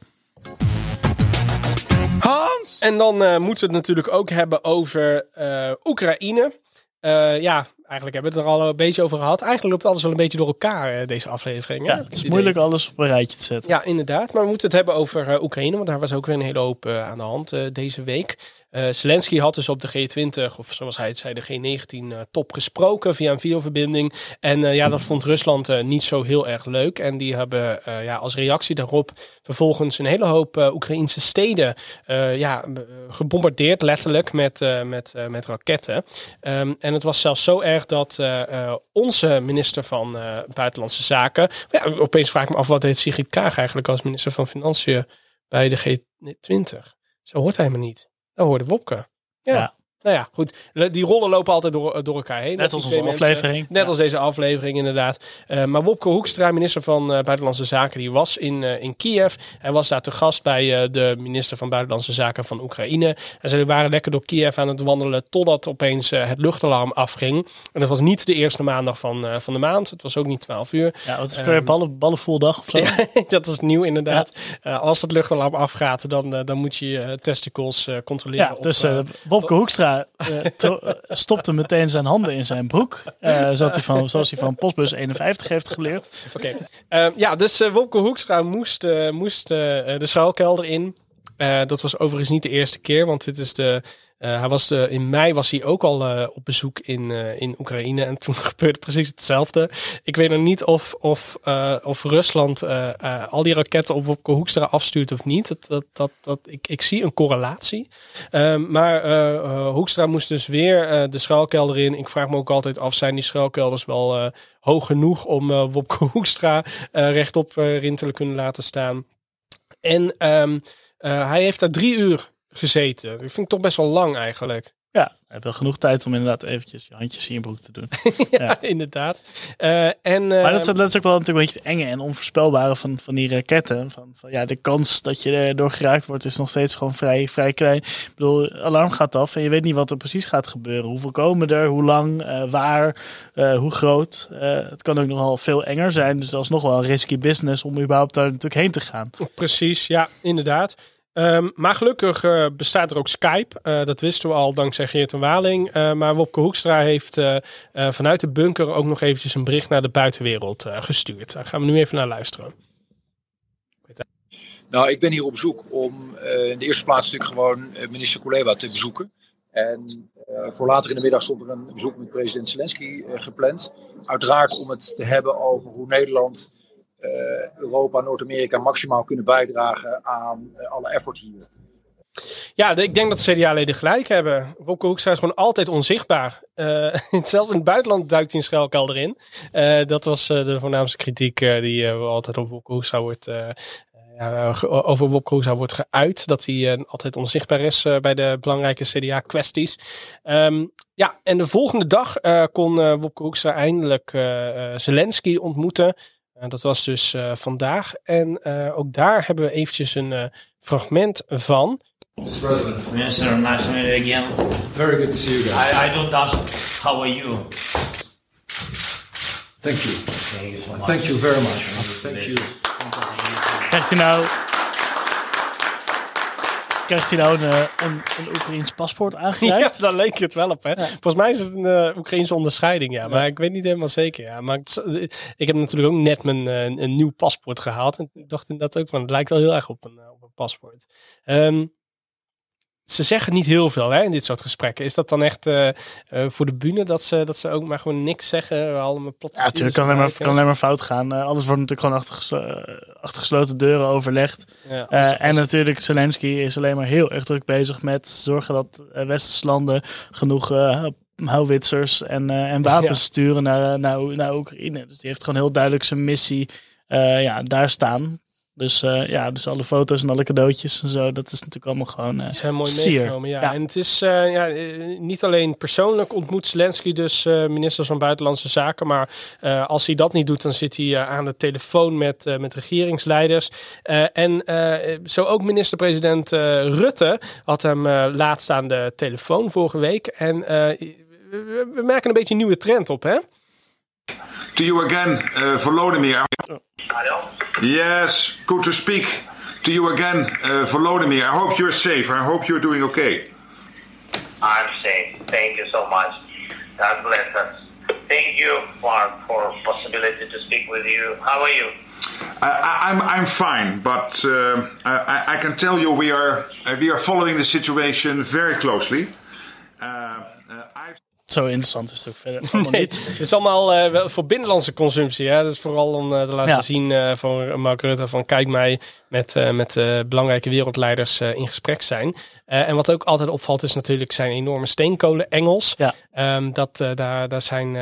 Hans! En dan eh, moeten we het natuurlijk ook hebben over eh, Oekraïne. Eh, ja, eigenlijk hebben we het er al een beetje over gehad. Eigenlijk loopt alles wel een beetje door elkaar, eh, deze aflevering. hè? Ja, het is moeilijk alles op een rijtje te zetten. Ja, inderdaad. Maar we moeten het hebben over eh, Oekraïne, want daar was ook weer een hele hoop eh, aan de hand eh, deze week. Eh, Zelensky had dus op de G20, of zoals hij het zei, de G19-top gesproken via een videoverbinding. En eh, ja, dat vond Rusland eh, niet zo heel erg leuk. En die hebben eh, ja, als reactie daarop vervolgens een hele hoop eh Oekraïnse steden eh, ja, eh, gebombardeerd, letterlijk, met, eh, met, eh, met raketten. Ehm, en het was zelfs zo erg dat eh, eh, onze minister van eh, Buitenlandse Zaken. Opeens vraag ik me af wat deed Sigrid Kaag eigenlijk als minister van Financiën bij de G20. Zo hoort hij me niet. Dat hoorde Wopke. Ja. Ja. Nou ja, goed. Die rollen lopen altijd door, door elkaar heen. Net Dat als mensen- aflevering. Net Ja. als deze aflevering, inderdaad. Eh, maar Wopke Hoekstra, minister van eh, Buitenlandse Zaken, die was in, eh, in Kiev. Hij was daar te gast bij eh, de minister van Buitenlandse Zaken van Oekraïne. En ze waren lekker door Kiev aan het wandelen totdat opeens eh, het luchtalarm afging. En dat was niet de eerste maandag van, eh, van de maand. Het was ook niet 12 uur. Ja, wat is Ehm, weer ballen, ballenvoeldag of zo? Dat is nieuw inderdaad. Eh, als het luchtalarm afgaat, dan, eh, dan moet je je eh, testicles eh, controleren. Ja, op, dus eh, eh Bobke Hoekstra eh, tro- eh, stopte meteen zijn handen in zijn broek. eh, zoals, hij van, zoals hij van Postbus 51 heeft geleerd. Ehm, ja, dus eh Wopke moest, eh, moest eh, de schuilkelder in. Eh, dat was overigens niet de eerste keer, want dit is de. Eh, hij was de, in mei was hij ook al eh, op bezoek in, eh, in Oekraïne. En toen gebeurde precies hetzelfde. Ik weet nog niet of, of, eh, of Rusland eh, eh, al die raketten op Wopke Hoekstra afstuurt of niet. Dat, dat, dat, dat, ik, ik zie een correlatie. Ehm, maar eh, eh, Hoekstra moest dus weer eh, de schuilkelder in. Ik vraag me ook altijd af, zijn die schuilkelders wel eh, hoog genoeg om eh Wopke Hoekstra eh, rechtop eh, erin te kunnen laten staan? En ehm, eh, hij heeft daar drie uur gezeten. Dat vind ik toch best wel lang eigenlijk. Ja, heeft wel genoeg tijd om inderdaad eventjes je handjes in je broek te doen. ja, inderdaad. Eh, en, Maar dat, eh, is- dat is ook wel natuurlijk een beetje het enge en onvoorspelbare van, van die raketten. Van, van, ja, de kans dat je erdoor geraakt wordt is nog steeds gewoon vrij, vrij klein. Ik bedoel, alarm gaat af en je weet niet wat er precies gaat gebeuren. Hoeveel komen er, hoe lang, eh, waar, eh, hoe groot. Het kan ook nogal veel enger zijn. Dus dat is nog wel een risky business om überhaupt daar natuurlijk heen te gaan. Precies, ja, inderdaad. Ehm, maar gelukkig eh, bestaat er ook Skype. Eh, dat wisten we al dankzij Geert en Waling. Eh, maar Wopke Hoekstra heeft vanuit de bunker ook nog eventjes een bericht naar de buitenwereld gestuurd. Daar gaan we nu even naar luisteren. Nou, ik ben hier op bezoek om in de eerste plaats natuurlijk gewoon minister Kuleba te bezoeken. En voor later in de middag stond er een bezoek met president Zelensky gepland. Uiteraard om het te hebben over hoe Nederland, Europa, Noord-Amerika maximaal kunnen bijdragen aan eh, alle effort hier. Ja, ik denk dat de CDA-leden gelijk hebben. Wopke Hoekstra is gewoon altijd onzichtbaar. Eh, zelfs in het buitenland duikt hij een schuilkelder in. Eh, dat was eh, de voornaamste kritiek eh, die eh, altijd op Wopke Hoekstra wordt... eh, over Wopke Hoekstra wordt geuit. Dat hij eh, altijd onzichtbaar is eh, bij de belangrijke CDA-kwesties. Ehm, ja, en de volgende dag eh, kon eh, Wopke Hoekstra eindelijk eh, eh, Zelensky ontmoeten. Eh, dat was dus eh, vandaag. En eh, ook daar hebben we eventjes een eh, fragment van. Mr. President. Minister, nice to meet you again. Very good to see you guys. I, I don't ask how are you. Thank you. Thank you so much. Thank you very much. Thank you. Krijgt hij nou, krijgt hij nou een, eh, een, een Oekraïns paspoort Ja, aangereikt? daar leek het wel op. Hè? Volgens mij is het een uh, Oekraïnse onderscheiding, ja. Maar ik weet niet helemaal zeker. Ja. Maar ik, ik heb natuurlijk ook net mijn een, een nieuw paspoort gehaald. En ik dacht inderdaad ook van, het lijkt wel heel erg op een, op een paspoort. Um, ze zeggen niet heel veel hè, in dit soort gesprekken. Is dat dan echt uh, uh, voor de bühne dat ze, dat ze ook maar gewoon niks zeggen? Allemaal ja, natuurlijk kan alleen, maar, kan alleen maar fout gaan. Uh, alles wordt natuurlijk gewoon achter, geslo achter gesloten deuren overlegd. Ja, als, als... En natuurlijk, Zelensky is alleen maar heel erg druk bezig met zorgen dat westerse landen genoeg houwitsers en, eh, en wapens Ja. sturen naar, naar, naar Oekraïne. Dus die heeft gewoon heel duidelijk zijn missie eh, ja, daar staan. Dus eh, ja, dus alle foto's en alle cadeautjes en zo, dat is natuurlijk allemaal gewoon Die zijn mooi sier. meegenomen. Ja. En het is eh, ja, niet alleen persoonlijk ontmoet Zelensky, dus minister van Buitenlandse Zaken. Maar als hij dat niet doet, dan zit hij aan de telefoon met, met regeringsleiders. En zo ook minister-president Rutte had hem laatst aan de telefoon vorige week. En we, we merken een beetje een nieuwe trend op, hè? To you again, uh, Volodymyr. Yes, good to speak to you again, uh, Volodymyr. I hope you're safe. I hope you're doing okay. I'm safe. Thank you so much. God bless us. Thank you Mark, for for possibility to speak with you. How are you? I, I'm I'm fine, but uh, I, I can tell you we are uh, we are following the situation very closely. Uh, uh, Zo interessant is het ook verder allemaal Nee, niet. het is allemaal eh, voor binnenlandse consumptie. Hè? Dat is vooral om eh, te laten Ja. zien eh, van Mark Rutte van kijk mij met, eh, met eh, belangrijke wereldleiders eh, in gesprek zijn. En wat ook altijd opvalt is natuurlijk zijn enorme steenkolen-Engels. Ja. Ehm, dat, daar daar zijn,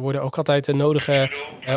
worden ook altijd de nodige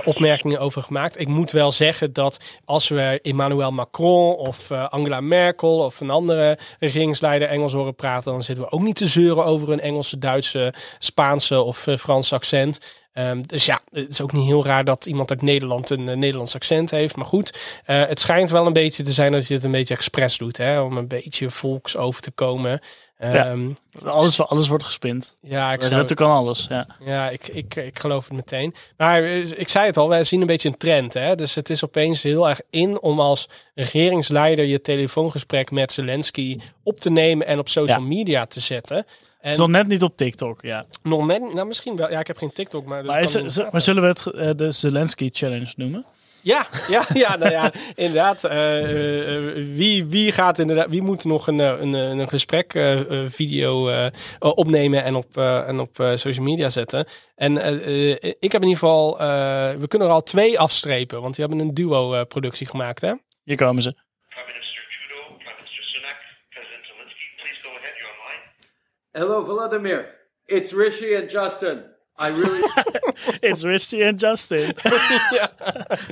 opmerkingen over gemaakt. Ik moet wel zeggen dat als we Emmanuel Macron of Angela Merkel of een andere regeringsleider Engels horen praten, dan zitten we ook niet te zeuren over een Engelse, Duitse, Spaanse of eh, Frans accent. Ehm, dus ja, het is ook niet heel raar dat iemand uit Nederland een eh, Nederlands accent heeft. Maar goed, eh, het schijnt wel een beetje te zijn dat je het een beetje expres doet. Hè, om een beetje volks over te komen. Ja. Ehm, Alles, alles wordt gespind. ja, ik zou, kan alles. Ja. ja, ik, ik, ik geloof het meteen. Maar eh, ik zei het al, wij zien een beetje een trend. Hè? Dus het is opeens heel erg in om als regeringsleider je telefoongesprek met Zelensky op te nemen en op social Ja. media te zetten. Het En is nog net niet op TikTok, ja. nog net, nou misschien wel. Ja, ik heb geen TikTok, maar. Dus Maar, is, kan z- maar zullen we het eh, de Zelensky Challenge noemen? Ja, ja, ja, nou ja, inderdaad. eh, eh, wie, wie gaat inderdaad, wie moet nog een, een, een gesprek eh, eh, video eh, opnemen en op, en op eh, social media zetten? En ik heb in ieder geval, eh, we kunnen er al twee afstrepen, want we hebben een duo eh, productie gemaakt, hè? Hier komen ze. Hello, Vladimir. It's Rishi and Justin. I really. It's Rishi and Justin.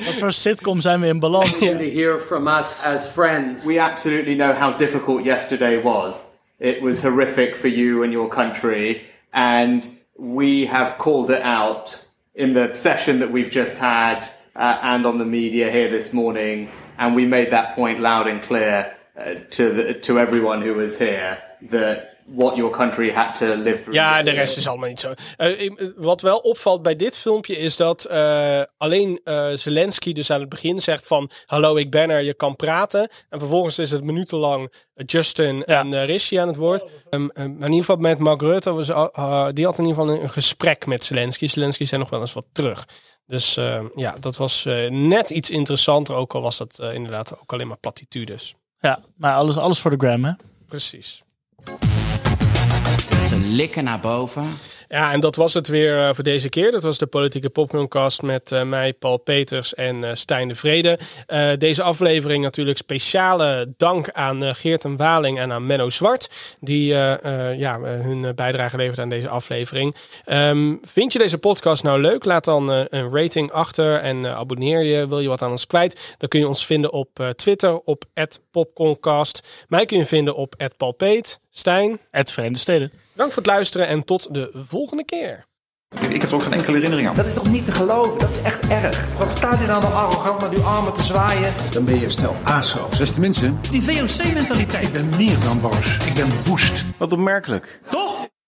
Wat voor sitcom zijn we in balans? to hear from us as friends. We absolutely know how difficult yesterday was. It was horrific for you and your country, and we have called it out in the session that we've just had uh, and on the media here this morning, and we made that point loud and clear uh, to the, to everyone who was here that what your country had to live through. Ja, de rest is allemaal niet zo. Eh, ik- wat wel opvalt bij dit filmpje is dat eh, alleen eh, Zelensky dus aan het begin zegt van... Hallo, ik ben er, je kan praten. En vervolgens is het minutenlang Justin en eh, Rishi aan het woord. Ehm, ehm, maar in ieder geval met Mark Rutte, was, die had in ieder geval een, een gesprek met Zelensky. Zelensky zei nog wel eens wat terug. Dus eh, ja, dat was eh, net iets interessanter. Ook al was dat eh, inderdaad ook alleen maar platitudes. Ja, maar alles, alles voor de gram, hè? Precies. Ze likken naar boven. Ja, en dat was het weer eh, voor deze keer. Dat was de Politieke Popcorncast met eh, mij, Paul Peters en eh, Stijn de Vrede. Eh, deze aflevering natuurlijk speciale dank aan Geert en Waling en aan Menno Zwart. Die eh, eh, ja, hun bijdrage levert aan deze aflevering. Ehm, vind je deze podcast nou leuk? Laat dan een rating achter en abonneer je. Wil je wat aan ons kwijt? Dan kun je ons vinden op eh, Twitter op @popcorncast. Mij kun je vinden op @paulpeet. Stijn. Verenigde Steden. Dank voor het luisteren en tot de volgende keer. Ik heb er ook geen enkele herinnering aan. Dat is toch niet te geloven? Dat is echt erg. Wat staat hij nou nog arrogant naar uw armen te zwaaien? Dan ben je een stel aso's. Beste mensen. Die VOC-mentaliteit. Ik ben meer dan boos. Ik ben woest. Wat opmerkelijk. Toch?